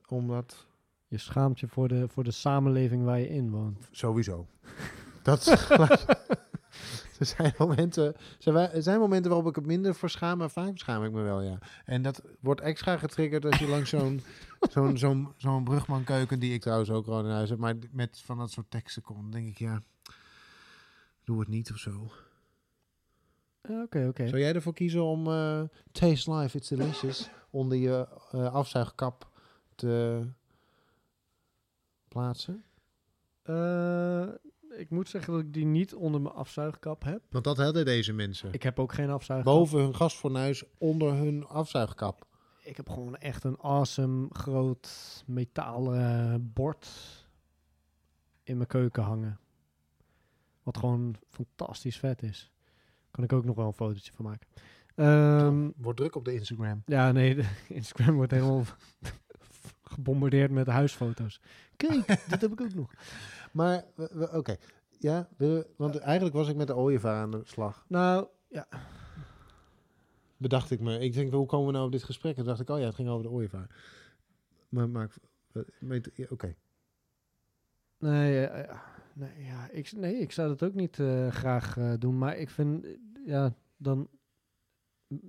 Omdat, Je schaamt je voor de, voor de samenleving waar je in woont. sowieso. Dat [laughs] [laughs] er zijn momenten, er zijn, momenten waarop ik het minder voor schaam, maar vaak schaam ik me wel, ja. En dat wordt extra getriggerd als je langs zo'n [laughs] zo'n zo'n zo'n brugmankeuken, die ik trouwens ook gewoon in huis heb, maar met van dat soort teksten komt, denk ik, ja, doe het niet of zo. Ja, Oké, oké. Zou jij ervoor kiezen om eh, Taste Life, It's Delicious onder je eh, afzuigkap te plaatsen? Eh, ik moet zeggen dat ik die niet onder mijn afzuigkap heb. Want dat hadden deze mensen. Ik heb ook geen afzuigkap. Boven hun gasfornuis, onder hun afzuigkap. Ik heb gewoon echt een awesome groot metalen bord in mijn keuken hangen. Wat gewoon fantastisch vet is. Kan ik ook nog wel een fotootje van maken. Ehm, Wordt druk op de Instagram. ja, nee, de [laughs] Instagram wordt helemaal [laughs] gebombardeerd met huisfoto's. Kijk, [laughs] dit heb ik ook nog. Maar, oké. Ja, we- want eigenlijk was ik met de ooievaar aan de slag. Nou, ja. Bedacht ik me. Ik denk, hoe komen we nou op dit gesprek? En dacht ik, oh ja, het ging over de ooievaar. Maar, eh, ja, oké. Nee, eh, ja, nee, ja, ik, nee, ik zou dat ook niet eh, graag eh, doen. Maar ik vind, eh, ja, dan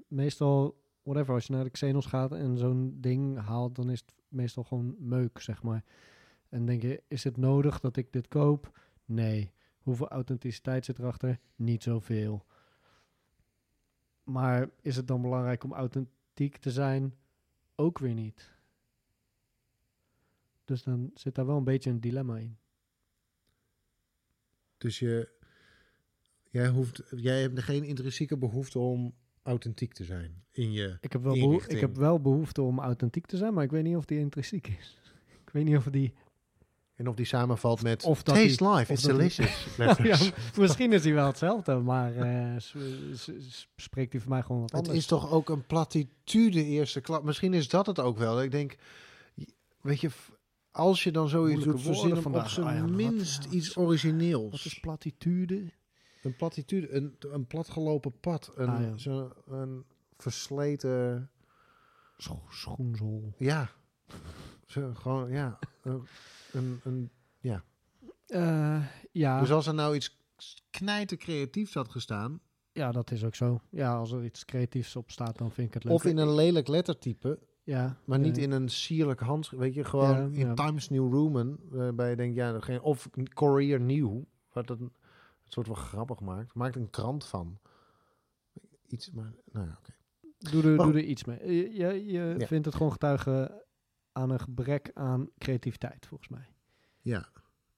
meestal, whatever, als je naar de Xenos gaat en zo'n ding haalt, dan is het meestal gewoon meuk, zeg maar. En denk je, is het nodig dat ik dit koop? Nee. Hoeveel authenticiteit zit erachter? Niet zoveel. Maar is het dan belangrijk om authentiek te zijn? Ook weer niet. Dus dan zit daar wel een beetje een dilemma in. Dus je, jij, hoeft, jij hebt geen intrinsieke behoefte om authentiek te zijn in je. Ik heb, wel Inrichting. ik heb wel behoefte om authentiek te zijn, maar ik weet niet of die intrinsiek is. [laughs] Ik weet niet of die... En of die samenvalt met Of dat Taste die- Life, of it's delicious. [laughs] ja, misschien is hij wel hetzelfde, maar eh, spreekt hij voor mij gewoon wat Het anders. is toch ook een platitude eerste klap. Misschien is dat het ook wel. Ik denk, weet je, als je dan zoiets Moeilijke doet, verzin hem op zijn Ah ja, wat- minst wat iets origineels. Wat is platitude? Een platitude, een, een platgelopen pad. Een, Ah, ja. zo, een versleten, Scho schoenzol. ja, zo, gewoon, ja, een, een, een Eh, ja, Dus als er nou iets knijter creatiefs had gestaan, Ja, dat is ook zo. Ja, als er iets creatiefs op staat, dan vind ik het leuk. Of in een lelijk lettertype, ja, maar niet ja. in een sierlijk handschrift. Weet je, gewoon Ja, in ja. Times New Roman, waarbij je denkt, ja, geen, of Courier New, wat het een soort van grappig maakt. Maakt een krant van. Iets, maar, nou ja, oké. Doe er, doe er iets mee. Je, je, je Ja. vindt het gewoon getuigen aan een gebrek aan creativiteit, volgens mij. Ja.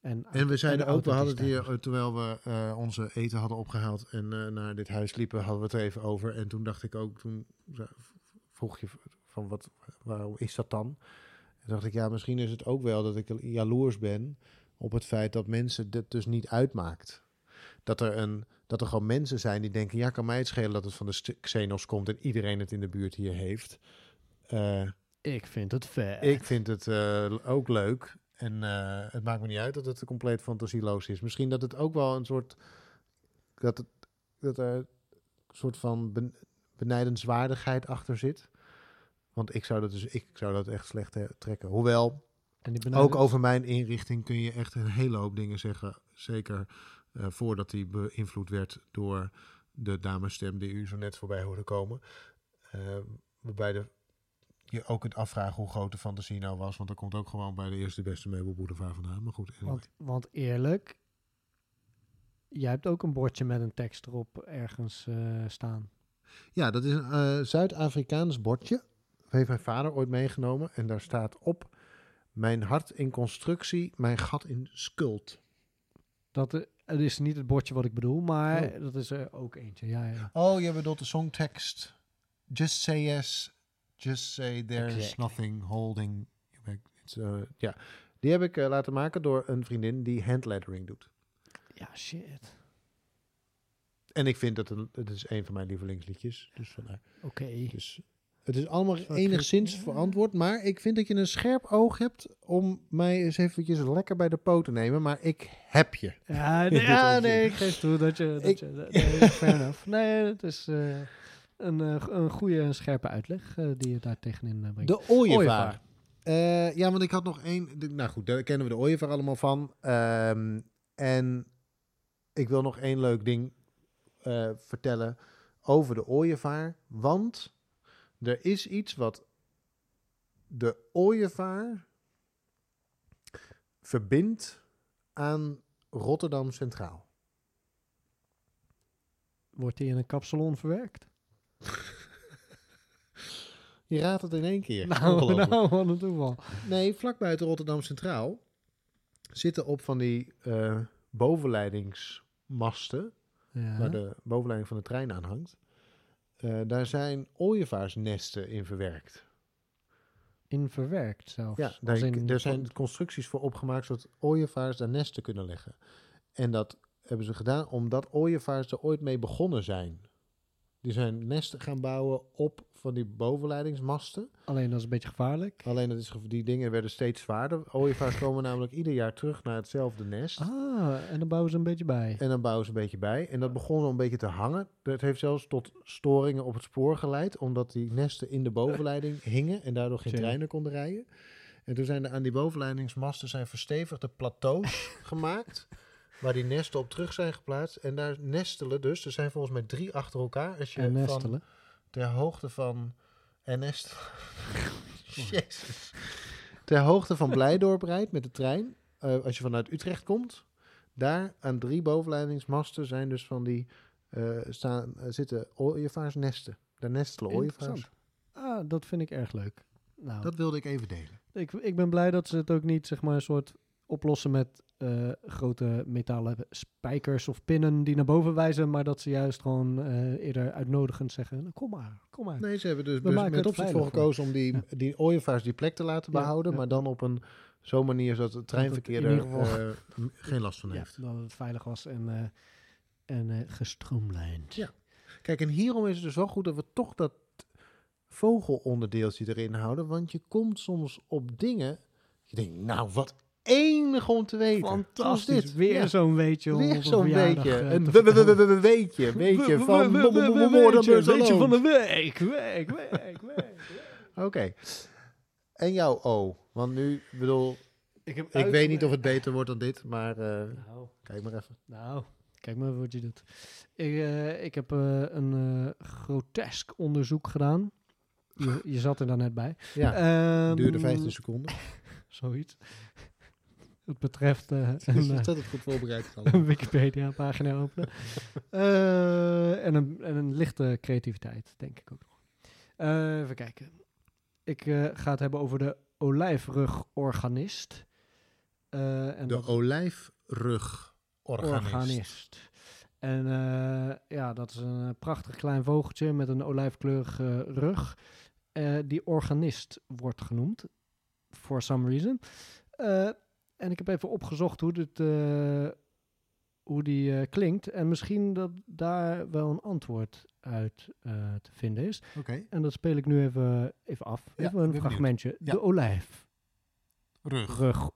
En, En we zeiden ook, we hadden het hier, eh, terwijl we eh, onze eten hadden opgehaald en eh, naar dit huis liepen, hadden we het er even over. En toen dacht ik ook, toen vroeg je van wat, waarom is dat dan? En dacht ik, ja, misschien is het ook wel dat ik jaloers ben op het feit dat mensen dit dus niet uitmaakt. Dat er, een, dat er gewoon mensen zijn die denken, ja, kan mij het schelen dat het van de Xenos komt en iedereen het in de buurt hier heeft. Ik vind het vet. ik vind het eh, ook leuk. En eh, het maakt me niet uit dat het compleet fantasieloos is. Misschien dat het ook wel een soort. Dat, het, dat er een soort van ben, benijdenswaardigheid achter zit. Want ik zou dat dus ik zou dat echt slecht eh, trekken. Hoewel, en die ook over mijn inrichting kun je echt een hele hoop dingen zeggen. Zeker voordat die beïnvloed werd door de damesstem die u zo net voorbij hoorde komen. Eh, waarbij de, je ook kunt afvragen hoe groot de fantasie nou was. Want dat komt ook gewoon bij de eerste beste meubelboulevard vandaan. Maar goed, anyway. Want, want eerlijk, jij hebt ook een bordje met een tekst erop ergens eh, staan. Ja, dat is een eh, Zuid-Afrikaans bordje. Dat heeft mijn vader ooit meegenomen. En daar staat op... Mijn hart in constructie, mijn gat in schuld. Dat eh, het is niet het bordje wat ik bedoel, maar Oh. dat is er ook eentje. Ja, ja. Oh, je bedoelt de songtekst. Just say yes. Just say there's Exactly. nothing holding you back. It's, uh, ja, die heb ik eh, laten maken door een vriendin die handlettering doet. ja, shit. En ik vind dat een, het is een van mijn lievelingsliedjes. Dus, vandaar. Oké. dus het is allemaal enigszins verantwoord. Maar ik vind dat je een scherp oog hebt om mij eens eventjes lekker bij de poot te nemen. Maar ik heb je. Ja, [laughs] nee, ja, nee, [laughs] ik geef toe dat je... Dat Ik- je dat- nee, fair enough. Nee, het is eh, een, eh, een goede en scherpe uitleg eh, die je daar tegenin eh, brengt. De ooievaar. Ooievaar. Ja, want ik had nog één. de- Nou goed, daar kennen we de ooievaar allemaal van. Ehm, en ik wil nog één leuk ding vertellen over de ooievaar. Want er is iets wat de ooievaar verbindt aan Rotterdam Centraal. Wordt die in een kapsalon verwerkt? Je raadt het in één keer. Nou, [laughs] nou, wat een toeval. Nee, vlak buiten Rotterdam Centraal zitten op van die eh, bovenleidingsmasten, Ja. waar de bovenleiding van de trein aan hangt. Eh, daar zijn ooievaarsnesten in verwerkt. In verwerkt zelfs. Ja, daar, in- er zijn constructies voor opgemaakt zodat ooievaars daar nesten kunnen leggen. En dat hebben ze gedaan omdat ooievaars er ooit mee begonnen zijn. Die zijn nesten gaan bouwen op van die bovenleidingsmasten. Alleen dat is een beetje gevaarlijk. Alleen dat is, die dingen werden steeds zwaarder. Ooievaars komen namelijk ieder jaar terug naar hetzelfde nest. Ah, en dan bouwen ze een beetje bij. En dan bouwen ze een beetje bij. En dat begon al een beetje te hangen. Dat heeft zelfs tot storingen op het spoor geleid. Omdat die nesten in de bovenleiding [laughs] hingen. En daardoor geen Tjie. treinen konden rijden. En toen zijn er aan die bovenleidingsmasten zijn verstevigde plateaus [laughs] gemaakt. Waar die nesten op terug zijn geplaatst. En daar nestelen dus. Er zijn volgens mij drie achter elkaar. Als je En van ter hoogte van... En nest... [laughs] Jezus. Ter hoogte van Blijdorp [laughs] rijdt met de trein. eh, als je vanuit Utrecht komt. Daar aan drie bovenleidingsmasten zijn dus van die... eh, staan, eh, zitten ooievaarsnesten. Daar nestelen ooievaars. Ah, dat vind ik erg leuk. Nou, Dat wilde ik even delen. ik, ik ben blij dat ze het ook niet zeg maar een soort oplossen met eh, grote metalen spijkers of pinnen die naar boven wijzen, maar dat ze juist gewoon eh, eerder uitnodigend zeggen, nou, kom maar, kom maar. Nee, ze hebben dus maken met opzet voor gekozen om die, die ooievaars die plek te laten behouden. ja. Maar dan op een zo'n manier zodat het treinverkeer in er eh, geen last van heeft. dat het veilig was en, en gestroomlijnd. Ja. Kijk, en hierom is het dus wel goed dat we toch dat vogelonderdeeltje erin houden. Want je komt soms op dingen. Je denkt, nou, wat enig om te weten. Fantastisch. dit. Weer Ja, zo'n weetje Weer zo'n eh, Een weetje. Weetje We- van... mo- weetje, weetje van de week, week, week, week. Oké. En jouw O. Want nu, bedoel, Ik, heb ik weet niet of het beter wordt dan dit. Maar eh, Nou, kijk maar even. nou, Kijk maar wat je doet. Ik, eh, ik heb eh, een grotesk onderzoek gedaan. Je, je zat er dan net bij. Ja, Ehm, duurde 15 seconden. [laughs] Zoiets. Het betreft eh, [laughs] Het een, ontzettend goed voorbereid. een Wikipedia-pagina openen. [laughs] Eh, en, een, en een lichte creativiteit, denk ik ook nog. Even kijken. Ik ga het hebben over de olijfrugorganist. En De olijfrugorganist. organist. En ja, dat is een prachtig klein vogeltje met een olijfkleurige rug. die organist wordt genoemd. For some reason. En ik heb even opgezocht hoe, dit, eh, hoe die eh, klinkt. En misschien dat daar wel een antwoord uit eh, te vinden is. Oké, En dat speel ik nu even, even af. Ja, Even een fragmentje. Ja. De olijfrugorganist.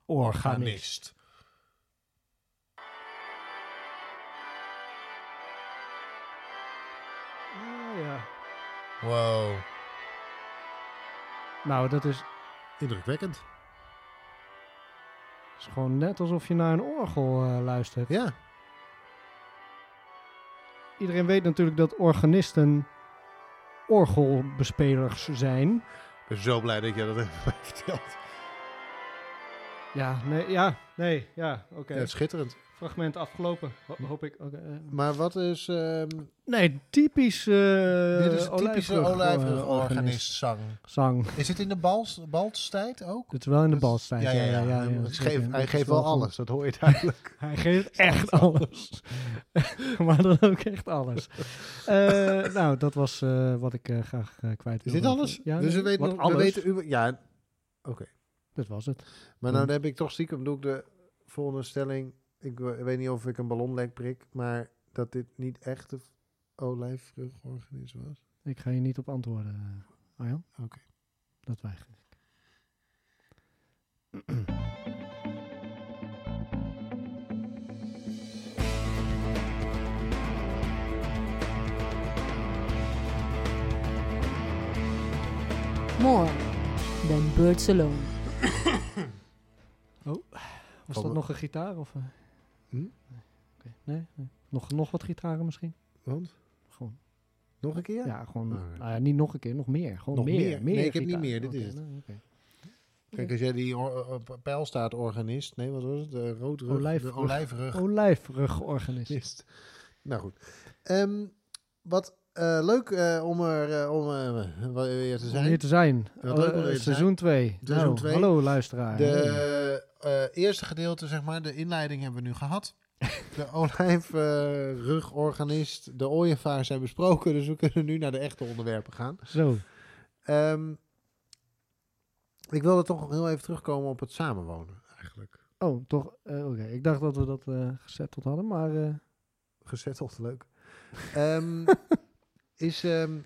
rugorganist. Ah, ja. Wow, Nou, dat is indrukwekkend. Het is gewoon net alsof je naar een orgel eh, luistert. Ja, Iedereen weet natuurlijk dat organisten orgelbespelers zijn. ik ben zo blij dat je dat even mij [laughs] vertelt. Ja, nee, ja, nee, ja, oké. Ja, schitterend. Fragment afgelopen, ho- hoop ik. Oké, eh. Maar wat is... ehm, Nee, typisch eh dit is een typische olijfrug- olijfrugorganist zang. Zang. Is het in de bals, balstijd ook? Het is wel in de Dus- balstijd. Ja, ja, ja. ja, Hij, ja, geeft- zeker. hij Dat geeft is wel alles, dat hoor je duidelijk. [laughs] Hij geeft echt alles. [laughs] maar dan ook echt alles. Eh, nou, dat was eh, wat ik eh, graag eh, kwijt Is wilde. dit alles? Ja, dus we weten, nog, we alles. weten u, ja, oké. Dit was het. Maar nou heb ik toch stiekem, doe ik de volgende stelling. Ik we- weet niet of ik een ballonlek prik, maar dat dit niet echt de olijfrugorganisme was. Ik ga je niet op antwoorden, eh, Arjan. Oké. Dat weiger ik. More than birds alone. [coughs] Was Van- dat nog een gitaar? Of, eh? Hm? Nee. Oké. Nee, nee. Nog, nog wat gitaren misschien? Want? Gewoon. Nog een keer? Ja, gewoon. Alright. nou ja, niet nog een keer, nog meer. Gewoon Nog meer. meer? meer Nee, ik heb niet meer, dit is Oké, het. nou, oké. Kijk, als jij die pijl staat organist, nee, wat was het? De roodrug, Olijfrug. de olijfrug. Olijfrugorganist. Nou goed. Ehm, wat eh, leuk eh, om er om, eh, wel weer te Om zijn. hier te zijn. Wat leuk om hier te seizoen 2. Seizoen nou, twee. Hallo luisteraar. De eerste gedeelte, zeg maar, de inleiding hebben we nu gehad. De [laughs] olijfrugorganist, de ooievaars zijn besproken, dus we kunnen nu naar de echte onderwerpen gaan. Zo. Ehm, ik wilde toch heel even terugkomen op het samenwonen, eigenlijk. Oh, toch? eh, Oké, ik dacht dat we dat eh gezetteld hadden, maar... eh, Gezetteld, leuk. Ehm, [laughs] is, ehm,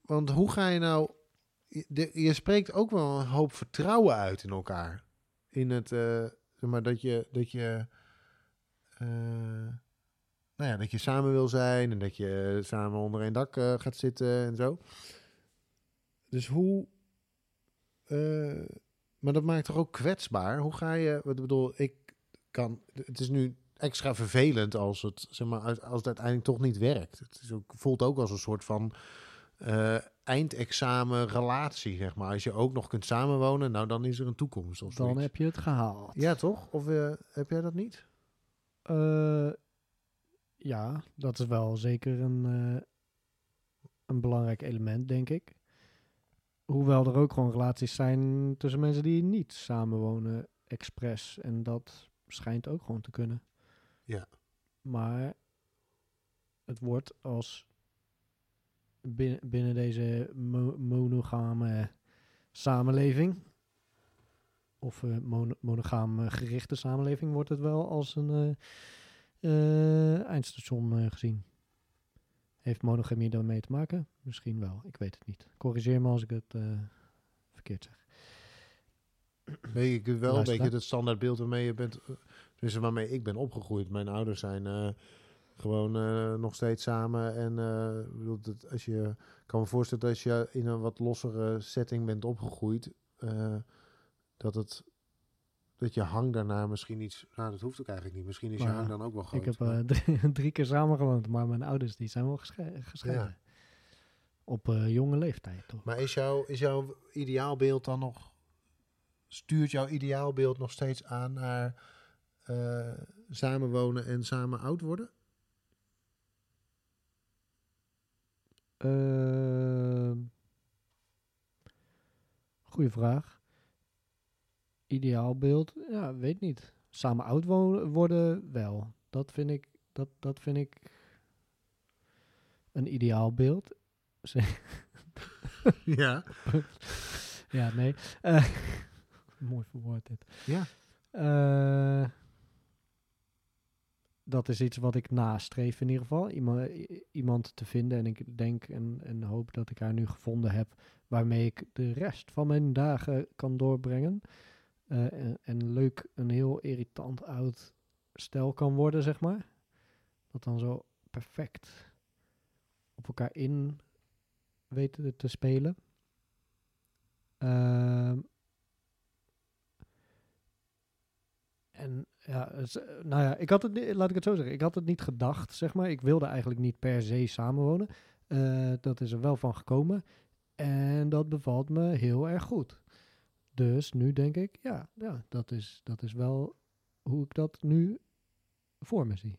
want hoe ga je nou... De- je spreekt ook wel een hoop vertrouwen uit in elkaar. In het, eh, zeg maar, dat je... Dat je eh, nou ja, dat je samen wil zijn en dat je samen onder één dak eh, gaat zitten en zo. Dus hoe... maar dat maakt toch ook kwetsbaar? Hoe ga je... Wat bedoel, ik kan... Het is nu extra vervelend als het, zeg maar, als als het uiteindelijk toch niet werkt. Het is ook, voelt ook als een soort van eh, eindexamen relatie, zeg maar. Als je ook nog kunt samenwonen, nou dan is er een toekomst of dan zoiets. heb je het gehaald. Ja, toch? Of eh, heb jij dat niet? Eh, ja, dat is wel zeker een, een belangrijk element, denk ik. Hoewel er ook gewoon relaties zijn tussen mensen die niet samenwonen expres. En dat schijnt ook gewoon te kunnen. Ja. Maar het wordt als binnen, binnen deze mo- monogame samenleving, of eh, mono- monogaam eh, gerichte samenleving, wordt het wel als een eh, eh, eindstation eh, gezien. Heeft monogamie daarmee te maken? Misschien wel, ik weet het niet. Corrigeer me als ik het eh, verkeerd zeg. Nee, ik wel een beetje het standaardbeeld waarmee je bent, eh, dus waarmee ik ben opgegroeid. Mijn ouders zijn eh, gewoon eh, nog steeds samen. En eh, ik bedoel, dat als je ik kan me voorstellen dat als je in een wat lossere setting bent opgegroeid, eh, dat het dat je hang daarna misschien iets... Nou, dat hoeft ook eigenlijk niet. Misschien is je Maar hang dan ook wel groot. ik heb [laughs] drie, drie keer samen gewoond, maar mijn ouders die zijn wel gesche- gescheiden. Op eh, jonge leeftijd, toch? Maar is, jouw is jouw ideaalbeeld dan nog... Stuurt jouw ideaalbeeld nog steeds aan naar samenwonen en samen oud worden? Ehm goeie vraag. Ideaalbeeld? Ja, weet niet. Samen oud wo- worden wel. Dat vind ik, dat, dat vind ik een ideaalbeeld. [laughs] ja. ja, nee. Eh, [laughs] mooi verwoord dit. Ja. Eh, dat is iets wat ik nastreef in ieder geval. Iemand, iemand te vinden. En ik denk en, en hoop dat ik haar nu gevonden heb. Waarmee ik de rest van mijn dagen kan doorbrengen. Eh, en, leuk een heel irritant oud stel kan worden, zeg maar. Dat dan zo perfect op elkaar in weten te spelen. Ehm, en ja, nou ja, ik had het, laat ik het zo zeggen, ik had het niet gedacht, zeg maar. Ik wilde eigenlijk niet per se samenwonen. Eh, dat is er wel van gekomen. En dat bevalt me heel erg goed. Dus nu denk ik, ja, ja dat, is, dat is wel hoe ik dat nu voor me zie.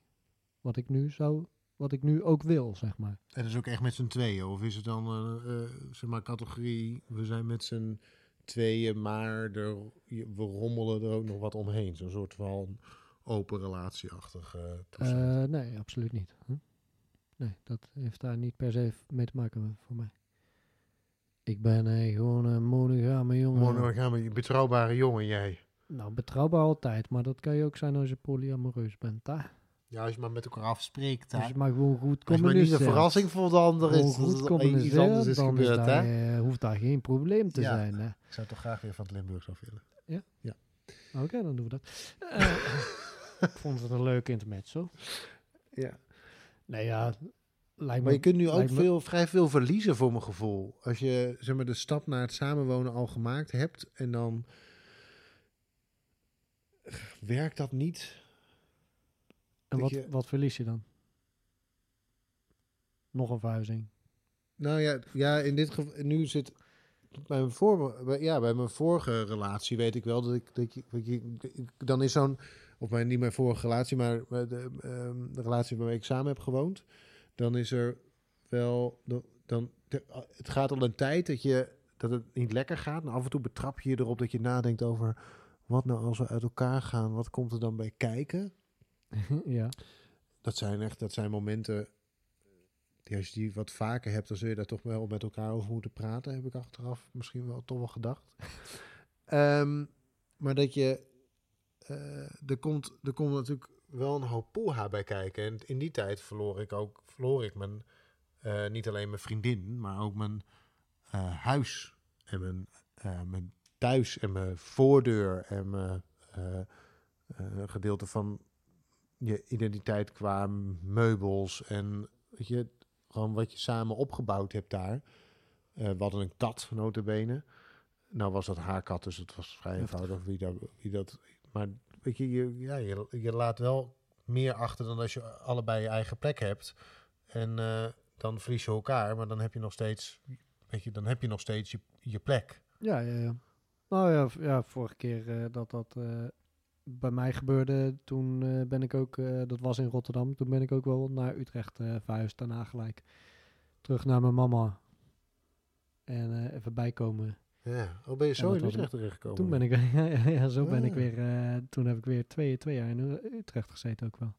Wat ik nu zou, wat ik nu ook wil, zeg maar. En is ook echt met z'n tweeën? Of is het dan, eh, eh, zeg maar, categorie... We zijn met z'n tweeën, maar er, we rommelen er ook nog wat omheen. Zo'n soort van open relatieachtig eh. Eh, nee, absoluut niet. Hm? Nee, dat heeft daar niet per se mee te maken voor mij. Ik ben eh, gewoon een monogame jongen. Monogame, betrouwbare jongen, jij. nou, betrouwbaar altijd, maar dat kan je ook zijn als je polyamoreus bent. Hè? Ja, als je maar met elkaar afspreekt, Als je maar gewoon goed Als je maar niet een communiceert. verrassing voor de ander is. Dat goed er iets anders communiceren, is dan is gebeurd, daar, hè. eh, hoeft daar geen probleem te Ja. zijn. Hè? Ik zou toch graag weer van het Limburgs af willen. Oké, dan doen we dat. Eh, ik vond het een leuk intermezzo. Ja. Nee, ja, lijkt Maar je kunt nu ook veel, vrij veel verliezen voor mijn gevoel. Als je zeg maar, de stap naar het samenwonen al gemaakt hebt en dan werkt dat niet. En wat, je- wat verlies je dan? Nog een verhuizing. Nou ja, ja in dit geval, nu zit bij mijn, voor, bij- ja, bij mijn vorige relatie weet ik wel dat ik, dat je, dat je ik- dan is zo'n, of mijn, niet mijn vorige relatie, maar de, ehm, de relatie waarmee ik samen heb gewoond, dan is er wel, dan, het gaat al een tijd dat je, dat het niet lekker gaat. En af en toe betrap je je erop dat je nadenkt over, wat nou als we uit elkaar gaan, wat komt er dan bij kijken? [laughs] ja. Dat zijn echt, dat zijn momenten. Die als je die wat vaker hebt, dan zul je daar toch wel met elkaar over moeten praten. Heb ik achteraf misschien wel toch wel gedacht. [laughs] Ehm, maar dat je. eh, er, komt, er komt natuurlijk wel een hoop poeha bij kijken. En in die tijd verloor ik ook. Verloor ik mijn. eh, niet alleen mijn vriendin, maar ook mijn eh, huis. En mijn, mijn thuis en mijn voordeur. En mijn eh, gedeelte van je identiteit qua meubels en weet je, gewoon wat je samen opgebouwd hebt daar. Eh we hadden een kat, notabene. Nou was dat haar kat, dus het was vrij Heftig. eenvoudig wie dat, wie dat... Maar weet je, je, ja, je, je laat wel meer achter dan als je allebei je eigen plek hebt. En eh, dan verlies je elkaar, maar dan heb je nog steeds, weet je, dan heb je nog steeds je, je plek. Ja, ja, ja. Nou ja, ja vorige keer eh, dat dat bij mij gebeurde, toen eh, ben ik ook, eh, dat was in Rotterdam, toen ben ik ook wel naar Utrecht eh verhuisd, daarna gelijk. Terug naar mijn mama. En eh, even bijkomen. Ja, oh, ben je zo in was Utrecht terechtgekomen? Toen ben ik, [laughs] ja, ja, ja, zo ben ik Ah. weer, eh, toen heb ik weer twee, twee jaar in Utrecht gezeten ook wel.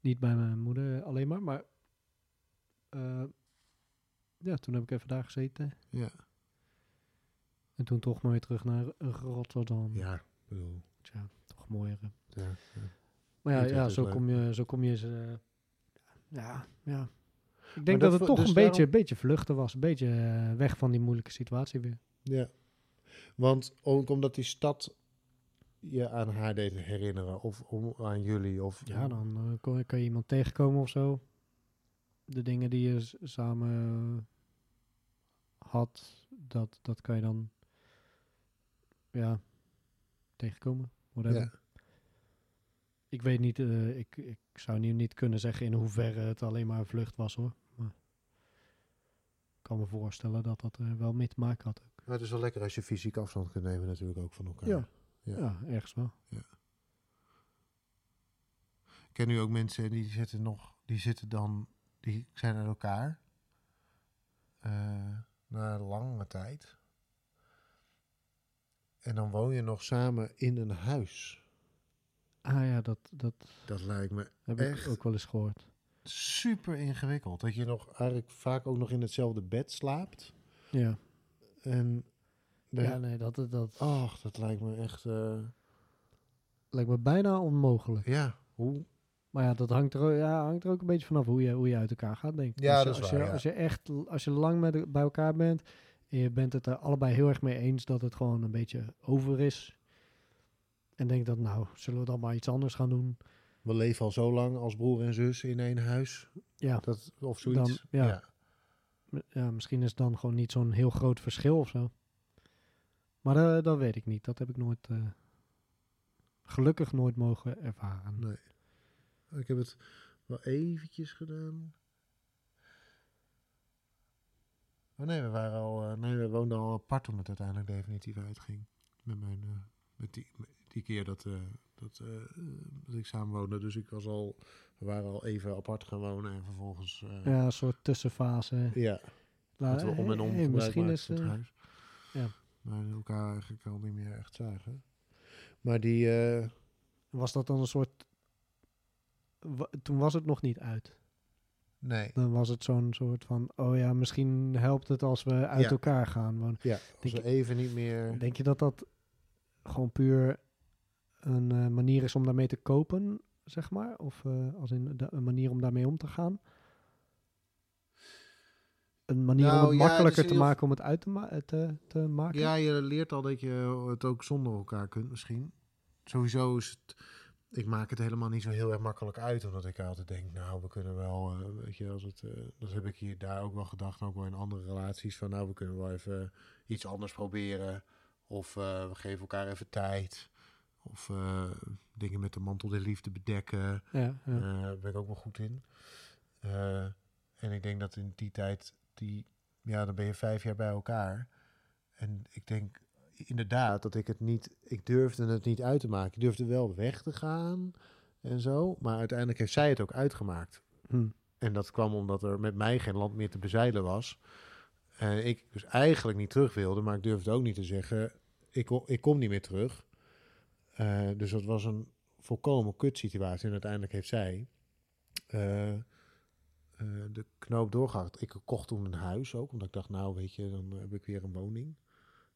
Niet bij mijn moeder alleen maar, maar eh, ja, toen heb ik even daar gezeten. Ja, En toen toch maar weer terug naar Rotterdam. ja, ik bedoel... Tja, toch mooier. hè. Ja, ja. Maar ja, ja zo, kom je, zo kom je ze. ja, ja. Ik denk dat dat, het toch dus een beetje, beetje vluchten was. Een beetje eh, weg van die moeilijke situatie weer. Ja, want ook omdat die stad je aan haar deed herinneren, of om, aan jullie, of Ja, dan eh, kon- kan je iemand tegenkomen of zo. De dingen die je samen had, dat, dat kan je dan ja, tegenkomen. whatever. Ja. Ik weet niet, eh, ik, ik zou niet, niet kunnen zeggen in hoeverre het alleen maar een vlucht was hoor. Maar ik kan me voorstellen dat dat er wel mee te maken had. ook. Maar het is wel lekker als je fysiek afstand kunt nemen natuurlijk ook van elkaar. Ja. Ja. Ja. ergens wel. Ik ken nu ook mensen die zitten nog, die zitten dan, die zijn uit elkaar. eh, na lange tijd. En dan woon je nog samen in een huis. Ah ja, dat, dat Dat lijkt me heb Echt? ik ook wel eens gehoord. super ingewikkeld. Dat je nog eigenlijk vaak ook nog in hetzelfde bed slaapt. Ja, En de, ja nee, dat, dat, dat ach, dat lijkt me echt, eh, lijkt me bijna onmogelijk. ja, hoe? Maar ja, dat hangt er, ook- ja, hangt er ook een beetje vanaf hoe je, hoe je uit elkaar gaat, denk ik. Ja, als je, dat is als waar, Je, ja. Als je echt, als je lang met, de- bij elkaar bent en je bent het er allebei heel erg mee eens dat het gewoon een beetje over is. En denk dat, nou, zullen we dan maar iets anders gaan doen? We leven al zo lang als broer en zus in één huis. Ja, Dat, of zoiets. Dan- ja. ja misschien is het dan gewoon niet zo'n heel groot verschil of zo. Maar eh, dat weet ik niet. Dat heb ik nooit, eh, gelukkig nooit mogen ervaren. Nee. Ik heb het wel eventjes gedaan. Oh nee, we waren al. eh, nee, we woonden al apart toen het uiteindelijk definitief uitging. Met mijn. eh, met die, met die keer dat, eh, dat, dat ik samen woonde. Dus ik was al. We waren al even apart gaan wonen en vervolgens. Ja, een soort tussenfase. ja, La- dat we om en om hey, misschien is, het huis. ja. Maar elkaar eigenlijk al niet meer echt zagen. Maar die. Was dat dan een soort. Toen was het nog niet uit. Nee. Dan was het zo'n soort van. Oh ja, misschien helpt het als we uit Ja. elkaar gaan. wonen. Ja, als Denk we even niet meer. Denk je dat dat gewoon puur een eh, manier is om daarmee te kopen, zeg maar? Of eh, als in de- een manier om daarmee om te gaan? Een manier Nou, om het ja, het makkelijker is te maken om het uit te, ma- eh, te, te maken? Ja, je leert al dat je het ook zonder elkaar kunt misschien. Sowieso is het... Ik maak het helemaal niet zo heel erg makkelijk uit. Omdat ik altijd denk, nou, we kunnen wel... eh, weet je, als het, eh, dat heb ik hier daar ook wel gedacht. Ook wel in andere relaties. Van, nou, we kunnen wel even iets anders proberen. Of eh, we geven elkaar even tijd. Of dingen met de mantel der liefde bedekken. Ja, ja. Daar ben ik ook wel goed in. En ik denk dat in die tijd, die, ja, dan ben je vijf jaar bij elkaar. En ik denk inderdaad dat ik het niet, ik durfde het niet uit te maken. Ik durfde wel weg te gaan en zo. Maar uiteindelijk heeft zij het ook uitgemaakt. Hm. En dat kwam omdat er met mij geen land meer te bezeilen was. En ik dus eigenlijk niet terug wilde, maar ik durfde ook niet te zeggen, ik, ik kom niet meer terug. Eh, dus dat was een volkomen kut situatie. En uiteindelijk heeft zij eh, eh, de knoop doorgehakt. Ik kocht toen een huis ook, omdat ik dacht, nou weet je, dan heb ik weer een woning.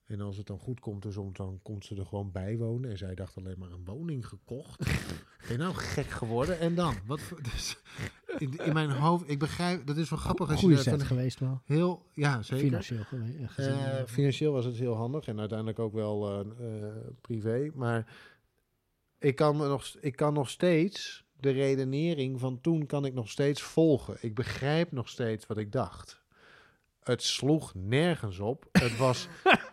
En als het dan goed komt, dus om, dan komt ze er gewoon bij wonen. En zij dacht alleen maar een woning gekocht. [laughs] ben je nou gek geworden? En dan? Wat, voor- dus, in, in mijn hoofd, ik begrijp, dat is wel grappig als Goeie je set geweest wel. heel, ja zeker. Financieel eh, gezien. Eh, financieel was het heel handig en uiteindelijk ook wel eh, privé. Maar ik kan, me nog, ik kan nog steeds de redenering van toen kan ik nog steeds volgen. Ik begrijp nog steeds wat ik dacht. Het sloeg nergens op. Het was, [laughs]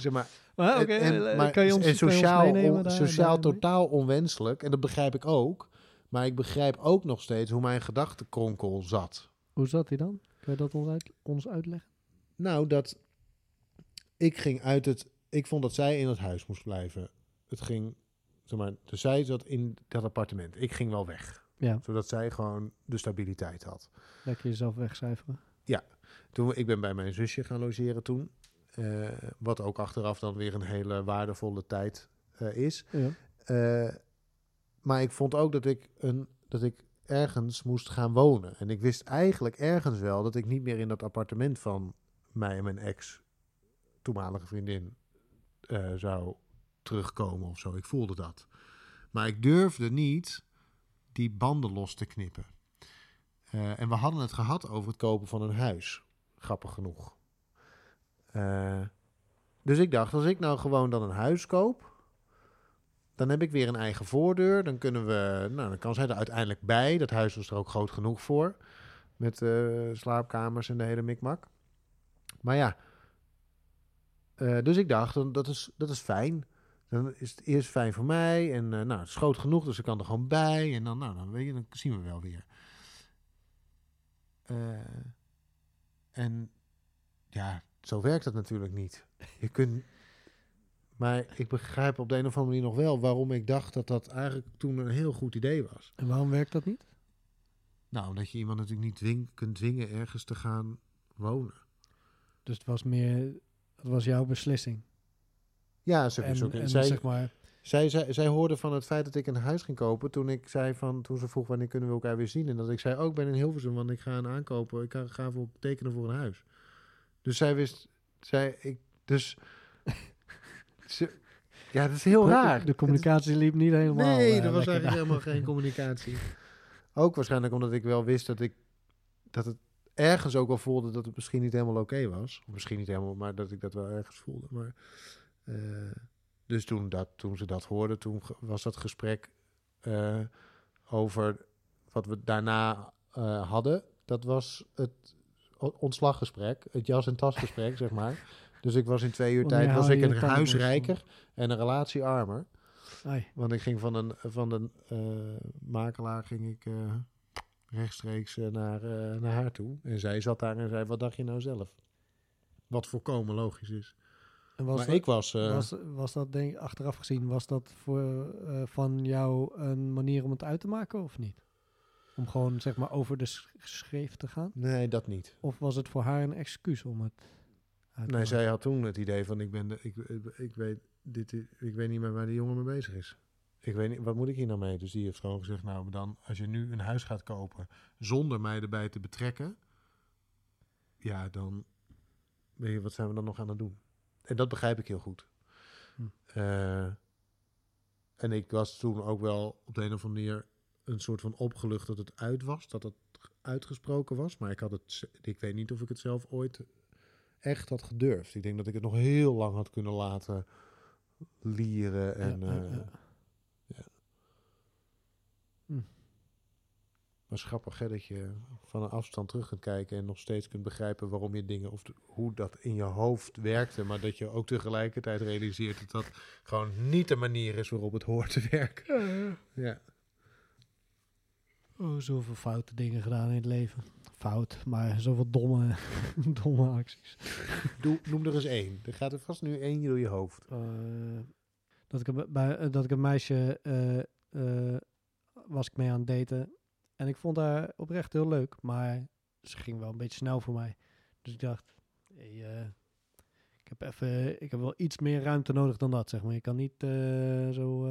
zeg maar, [laughs] maar, en- eh, maar- kan je ons, en sociaal, meenemen on- daar- sociaal totaal onwenselijk. En dat begrijp ik ook. Maar ik begrijp ook nog steeds hoe mijn gedachtenkronkel zat. Hoe zat hij dan? Kun je dat ons, uit, ons uitleggen? Nou, dat ik ging uit het. Ik vond dat zij in het huis moest blijven. Het ging, zeg maar, dus zij zat in dat appartement. Ik ging wel weg, Ja, zodat zij gewoon de stabiliteit had. lekker jezelf wegcijferen. Toen ik ben bij mijn zusje gaan logeren toen, eh, wat ook achteraf dan weer een hele waardevolle tijd eh, is. Ja. Eh, maar ik vond ook dat ik, een, dat ik ergens moest gaan wonen. En ik wist eigenlijk ergens wel dat ik niet meer in dat appartement van mij en mijn ex, toenmalige vriendin, zou terugkomen of zo. Ik voelde dat. Maar ik durfde niet die banden los te knippen. En we hadden het gehad over het kopen van een huis. Grappig genoeg. Eh, dus ik dacht, als ik nou gewoon dan een huis koop, dan heb ik weer een eigen voordeur. Dan kunnen we, nou, dan kan zij er uiteindelijk bij. Dat huis was er ook groot genoeg voor. Met eh, slaapkamers en de hele mikmak. Maar ja, eh, dus ik dacht, dat is, dat is fijn. Dan is het eerst fijn voor mij. En nou, het is groot genoeg, dus ik kan er gewoon bij. En dan, nou, dan, weet je, dan zien we wel weer. En ja, zo werkt het natuurlijk niet. Je kunt... Maar ik begrijp op de een of andere manier nog wel waarom ik dacht dat dat eigenlijk toen een heel goed idee was. En waarom werkt dat niet? Nou, omdat je iemand natuurlijk niet dwing, kunt dwingen ergens te gaan wonen. Dus het was meer, het was jouw beslissing. Ja, ze, En, zij, zeg maar, zij, zij, zij hoorde van het feit dat ik een huis ging kopen toen ik zei van, toen ze vroeg wanneer kunnen we elkaar weer zien. En dat ik zei, oh, ik ben in Hilversum, want ik ga een aankopen, ik ga, ga voor tekenen voor een huis. Dus zij wist, zij, ik, dus, [laughs] ze, ja, dat is heel raar. de communicatie liep niet helemaal. Nee, eh, er was eigenlijk helemaal geen [laughs] communicatie. Ook waarschijnlijk omdat ik wel wist dat ik dat het ergens ook wel voelde dat het misschien niet helemaal oké was. Of misschien niet helemaal, maar dat ik dat wel ergens voelde. Maar, eh, dus toen, dat, toen ze dat hoorden, toen was dat gesprek eh, over wat we daarna hadden. Dat was het ontslaggesprek, het jas- en tasgesprek, zeg maar. [laughs] Dus ik was in twee uur tijd was ik een je tanden huis los dan? rijker en een relatie armer. Ai, Want ik ging van een van de eh, makelaar ging ik eh, rechtstreeks eh, naar, naar haar toe. En zij zat daar en zei: Wat dacht je nou zelf? Wat volkomen logisch is. en was maar dat, ik was. was, was dat denk achteraf gezien, was dat voor, van jou een manier om het uit te maken of niet? Om gewoon zeg maar over de sch- schreef te gaan? nee, dat niet. Of was het voor haar een excuus om het uit te Nee, zij had toen het idee van: Ik, ben de, ik, ik, ik, weet, dit, ik weet niet meer waar die jongen mee bezig is. Ik weet niet, wat moet ik hier nou mee? Dus die heeft gewoon gezegd: Nou, dan als je nu een huis gaat kopen zonder mij erbij te betrekken, ja, dan weet je, wat zijn we dan nog aan het doen? En dat begrijp ik heel goed. Hm. Eh, en ik was toen ook wel op de een of andere manier een soort van opgelucht dat het uit was, dat het uitgesproken was. Maar ik had het, ik weet niet of ik het zelf ooit echt had gedurfd. Ik denk dat ik het nog heel lang had kunnen laten lieren en. Ja, ja, eh, ja. Hm. Maar grappig hè, dat je van een afstand terug kunt kijken en nog steeds kunt begrijpen waarom je dingen of de- hoe dat in je hoofd werkte, maar dat je ook tegelijkertijd realiseert dat dat gewoon niet de manier is waarop het hoort te werken. Ja. Oh, zoveel foute dingen gedaan in het leven. Fout, maar zoveel domme, [laughs] domme acties. Doe, noem er eens één. Er gaat er vast nu één door je hoofd. Eh, dat, ik een, bij, eh, dat ik een meisje eh, was ik mee aan het daten. En ik vond haar oprecht heel leuk, maar ze ging wel een beetje snel voor mij. Dus ik dacht, hey, ik, heb even, ik heb wel iets meer ruimte nodig dan dat, zeg maar. Je kan niet zo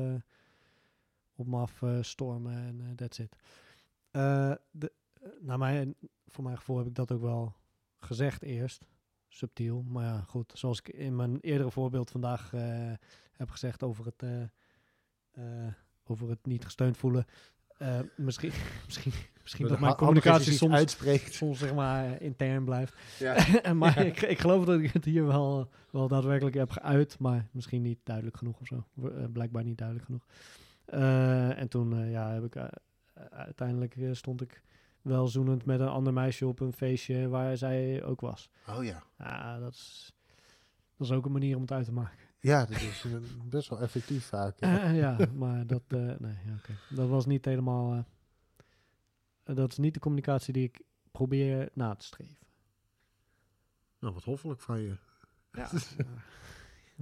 op me af stormen en that's it. Eh, de, eh, naar mijn, voor mijn gevoel heb ik dat ook wel gezegd eerst. Subtiel, maar ja, goed. Zoals ik in mijn eerdere voorbeeld vandaag eh, heb gezegd over het, over het niet gesteund voelen. Misschien, [laughs] misschien, misschien dat mijn communicatie soms, uitspreekt. [laughs] soms zeg maar intern blijft. Ja. [laughs] maar Ja. ik, ik geloof dat ik het hier wel, wel daadwerkelijk heb geuit, maar misschien niet duidelijk genoeg of zo. Blijkbaar niet duidelijk genoeg. En toen ja, heb ik uiteindelijk eh, stond ik wel zoenend met een ander meisje op een feestje waar zij ook was. Oh ja. Ja, dat is, dat is ook een manier om het uit te maken. Ja, dat is eh, best wel effectief vaak. Ja. Eh, ja, maar dat, eh, nee, ja, oké. dat was niet helemaal. eh, eh, dat is niet de communicatie die ik probeer na te streven. Nou, wat hoffelijk van je. Ja, [laughs]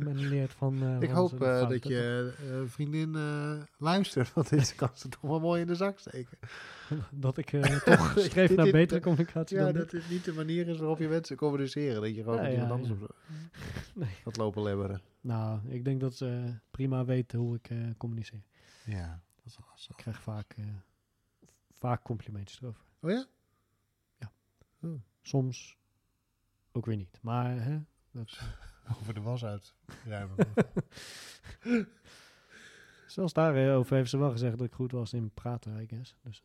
geleerd van. eh, Ik van hoop eh, dat je eh, vriendin luistert, want deze [laughs] kan ze toch wel mooi in de zak steken. [laughs] Dat ik toch [laughs] streef naar dit- betere communicatie Ja, dan dat dit. dit niet de manier is waarop je mensen communiceren. Dat je gewoon Ja, met ja, iemand anders ja. op Nee. gaat lopen lebberen. Nou, ik denk dat ze prima weten hoe ik communiceer. Ja, dat is wel zo. Ik krijg vaak, vaak complimentjes erover. Oh ja? Soms ook weer niet. Maar hè, dat, is- [laughs] Over de was uit. ruimen. [laughs] zelfs daarover heeft ze wel gezegd dat ik goed was in praten, I guess. Dus,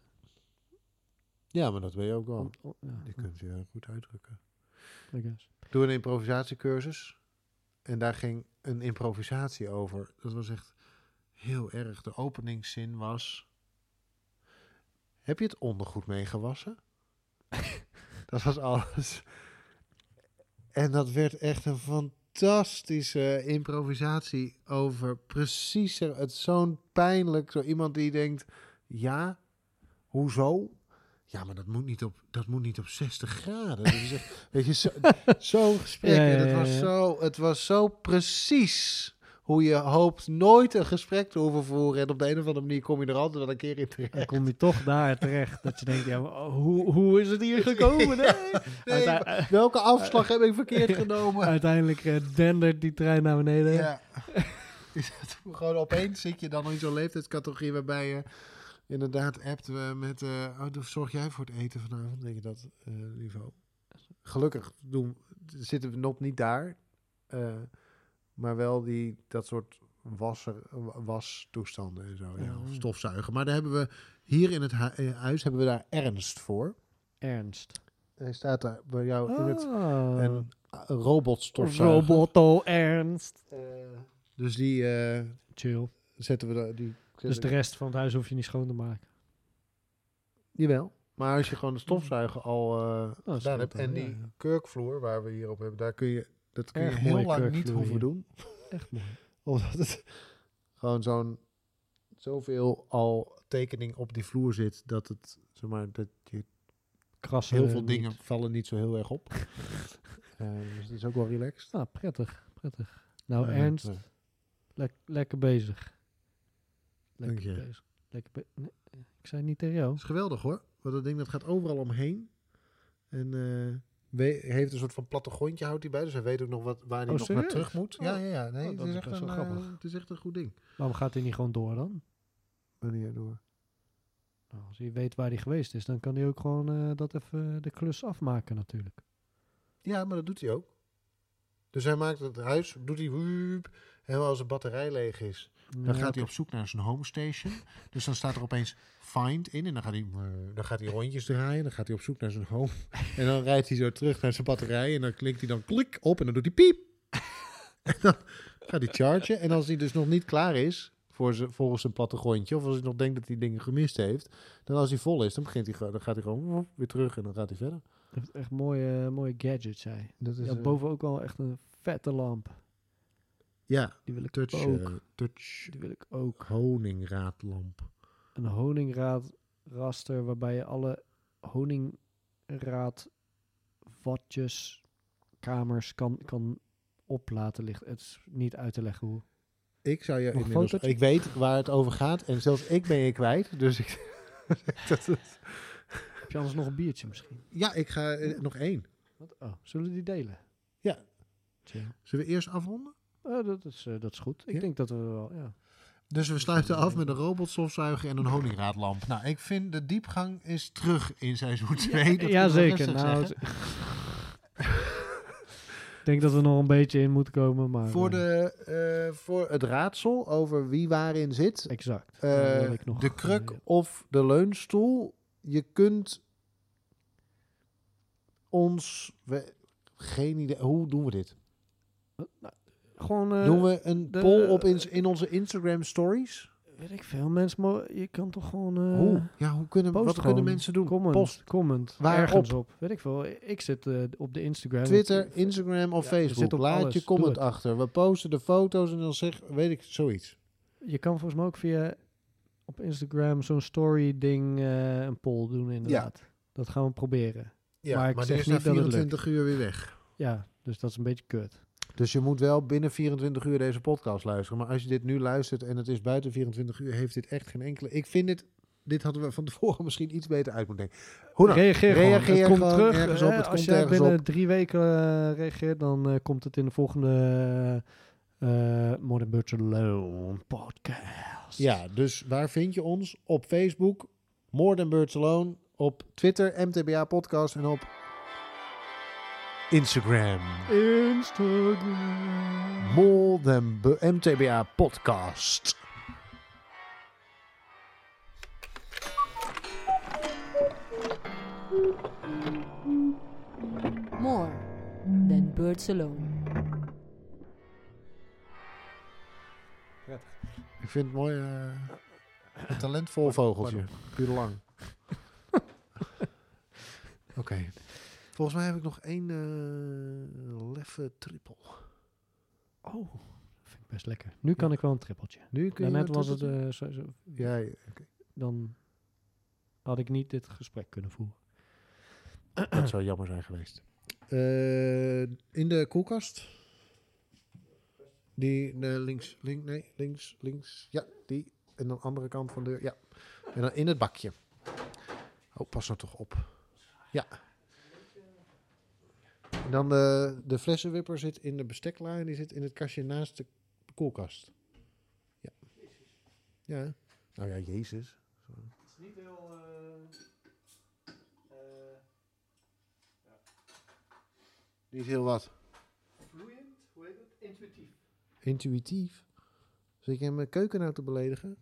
ja, maar dat ben je ook wel. om- om- ja, Je kunt je goed uitdrukken. I guess. Doe een improvisatiecursus. En daar ging een improvisatie over. Dat was echt heel erg. De openingszin was... Heb je het ondergoed meegewassen? [laughs] dat was alles. En dat werd echt een fantastische improvisatie over precies... Het zo'n pijnlijk, zo iemand die denkt... Ja, hoezo? Ja, maar dat moet niet op, dat moet niet op 60 graden. Dat is echt, weet je, zo- [laughs] zo'n gesprek. Ja, was. Zo, het was zo precies hoe je hoopt nooit een gesprek te hoeven voeren. En op de een of andere manier kom je er altijd wel een keer in terecht. Dan kom je toch daar terecht. Dat je denkt, ja, maar hoe, hoe is het hier [laughs] gekomen? Nee. Welke afslag heb ik verkeerd [laughs] genomen? Uiteindelijk eh, dendert die trein naar beneden. Ja. [laughs] Gewoon opeens zit je dan in zo'n leeftijdscategorie waarbij je inderdaad appt we met... eh oh, zorg jij voor het eten vanavond, denk je dat eh, niveau? Gelukkig doen, zitten we nog niet daar. Eh, maar wel die, dat soort wasser, wastoestanden en zo. Ja, Ja. of stofzuigen. Maar daar hebben we hier in het hu- eh, huis hebben we daar ernst voor. Ernst. Hij staat daar bij jou in het een robotstofzuiger. Roboto Ernst. Eh, dus die eh, Chill. zetten we daar. Die Dus de rest van het huis hoef je niet schoon te maken. Jawel. Maar als je gewoon de stofzuiger al eh Oh, gedaan scheelt hebt en die ja, ja. kurkvloer waar we hier op hebben, daar kun je dat kun je Erg heel lang niet hoeven doen, Echt mooi. [laughs] omdat het gewoon zo'n zoveel al tekening op die vloer zit dat het zeg maar dat je Krassen. heel veel niet. dingen vallen niet zo heel erg op. [laughs] Eh, dus dat is ook wel relaxed. Ah, prettig. Prettig. Nou, Eh, Ernst, eh, lek- lekker bezig. Lekker Dank je. bezig. Lekker be- nee, ik zei niet tegen jou. Dat is geweldig hoor. Want dat ding dat gaat overal omheen. En eh, heeft een soort van plattegrondje houdt hij bij. Dus hij weet ook nog wat, waar hij Oh, nog naar terug moet. Ja, Oh. ja, ja. Nee, Oh, het, dat is echt best een, wel eh, grappig. het is echt een goed ding. Waarom gaat hij niet gewoon door dan? Wanneer door? Nou, als hij weet waar hij geweest is, dan kan hij ook gewoon eh, dat even de klus afmaken natuurlijk. Ja, maar dat doet hij ook. Dus hij maakt het huis, doet hij woep, en als de batterij leeg is, dan Ja, gaat hij op zoek naar zijn home station. Dus dan staat er opeens find in en dan gaat hij, eh, dan gaat hij rondjes [laughs] draaien. Dan gaat hij op zoek naar zijn home. [laughs] En dan rijdt hij zo terug naar zijn batterij en dan klikt hij dan klik op en dan doet hij piep. [laughs] En dan gaat hij chargen. En als hij dus nog niet klaar is voor zijn, volgens zijn plattegrondje, of als hij nog denkt dat hij dingen gemist heeft, dan als hij vol is, dan, begint hij, dan gaat hij gewoon weer terug en dan gaat hij verder. Hij heeft echt mooie, mooie gadgets, hij. Dat Ja, boven ook wel echt een vette lamp. Ja, Die wil ik touch, ook. eh, touch Die wil ik ook. honingraadlamp. Een honingraadraster waarbij je alle honingraad watjes, kamers kan, kan op laten liggen. Het is niet uit te leggen hoe. Ik zou je inmiddels, ik weet waar het over gaat en zelfs ik ben je kwijt. Dus ik, [laughs] dat is- Heb je anders nog een biertje misschien? ja, ik ga eh, nog één. Wat? Oh, zullen we die delen? Ja. Zullen we eerst afronden? Dat, is, eh, dat is goed. Ik Ja? denk dat we wel, ja. Dus we sluiten af met een robotstofzuiger en een honingraadlamp. Nou, ik vind de diepgang is terug in seizoen 2. Dat ja, zeker. Nou, [laughs] ik denk dat we nog een beetje in moeten komen, maar... voor, eh, de, eh, voor het raadsel over wie waarin zit, Exact. nog, de kruk of de leunstoel, je kunt ons... We, geen idee, hoe doen we dit? Gewoon, eh, Doen we een de- poll op in, in onze Instagram stories? weet ik veel, mensen, maar je kan toch gewoon... eh, hoe? Ja, hoe kunnen, post wat kunnen mensen doen? Comment, Post comment. Waarop? Ergens op. Weet ik veel. Ik zit eh, op de Instagram. Twitter, Instagram of Ja, Facebook. Laat alles. je comment achter. We posten de foto's en dan zeg, weet ik, zoiets. Je kan volgens mij ook via op Instagram zo'n story ding een poll doen inderdaad. Dat gaan we proberen. Ja, Maar maar, ik die zeg niet dat het lukt. 24 uur weer weg. Ja, dus dat is een beetje kut. Dus je moet wel binnen 24 uur deze podcast luisteren. Maar als je dit nu luistert en het is buiten 24 uur, heeft dit echt geen enkele... Ik vind dit... Dit hadden we van tevoren [laughs] misschien iets beter uit moeten denken. Hoe dan? reageer gewoon. reageer gewoon terug. ergens op, het Als komt ergens binnen op. drie weken eh, reageert, dan eh, komt het in de volgende eh Modern Birds Alone podcast. Ja, dus waar vind je ons? Op Facebook, More Than Birds Alone. Op Twitter, MTBA Podcast. En op Instagram, Instagram. More Than B- MTBA Podcast. More than birds alone. Ik vind het mooi. eh, een [laughs] talentvol vogeltje. Puur lang. [laughs] Oké. Volgens mij heb ik nog één eh leffe trippel. Oh, dat vind ik best lekker. Nu kan ik wel een trippeltje. Nu kun je Daarnet was het... eh, zo, zo- Ja, ja, oké. dan had ik niet dit gesprek kunnen voeren. [clears throat] dat zou jammer zijn geweest. Eh, in de koelkast. Die de links, link, nee, links, links. Ja, die. En dan andere kant van de deur. Ja. En dan in het bakje. Oh, pas nou toch op. Ja. En dan de, de flessenwipper zit in de besteklaar en die zit in het kastje naast de koelkast. Ja. Ja. Nou ja, Jezus. Het is niet heel... Niet heel wat. vloeiend, hoe heet het? Intuïtief. Intuïtief. Zit je mijn keuken nou te beledigen?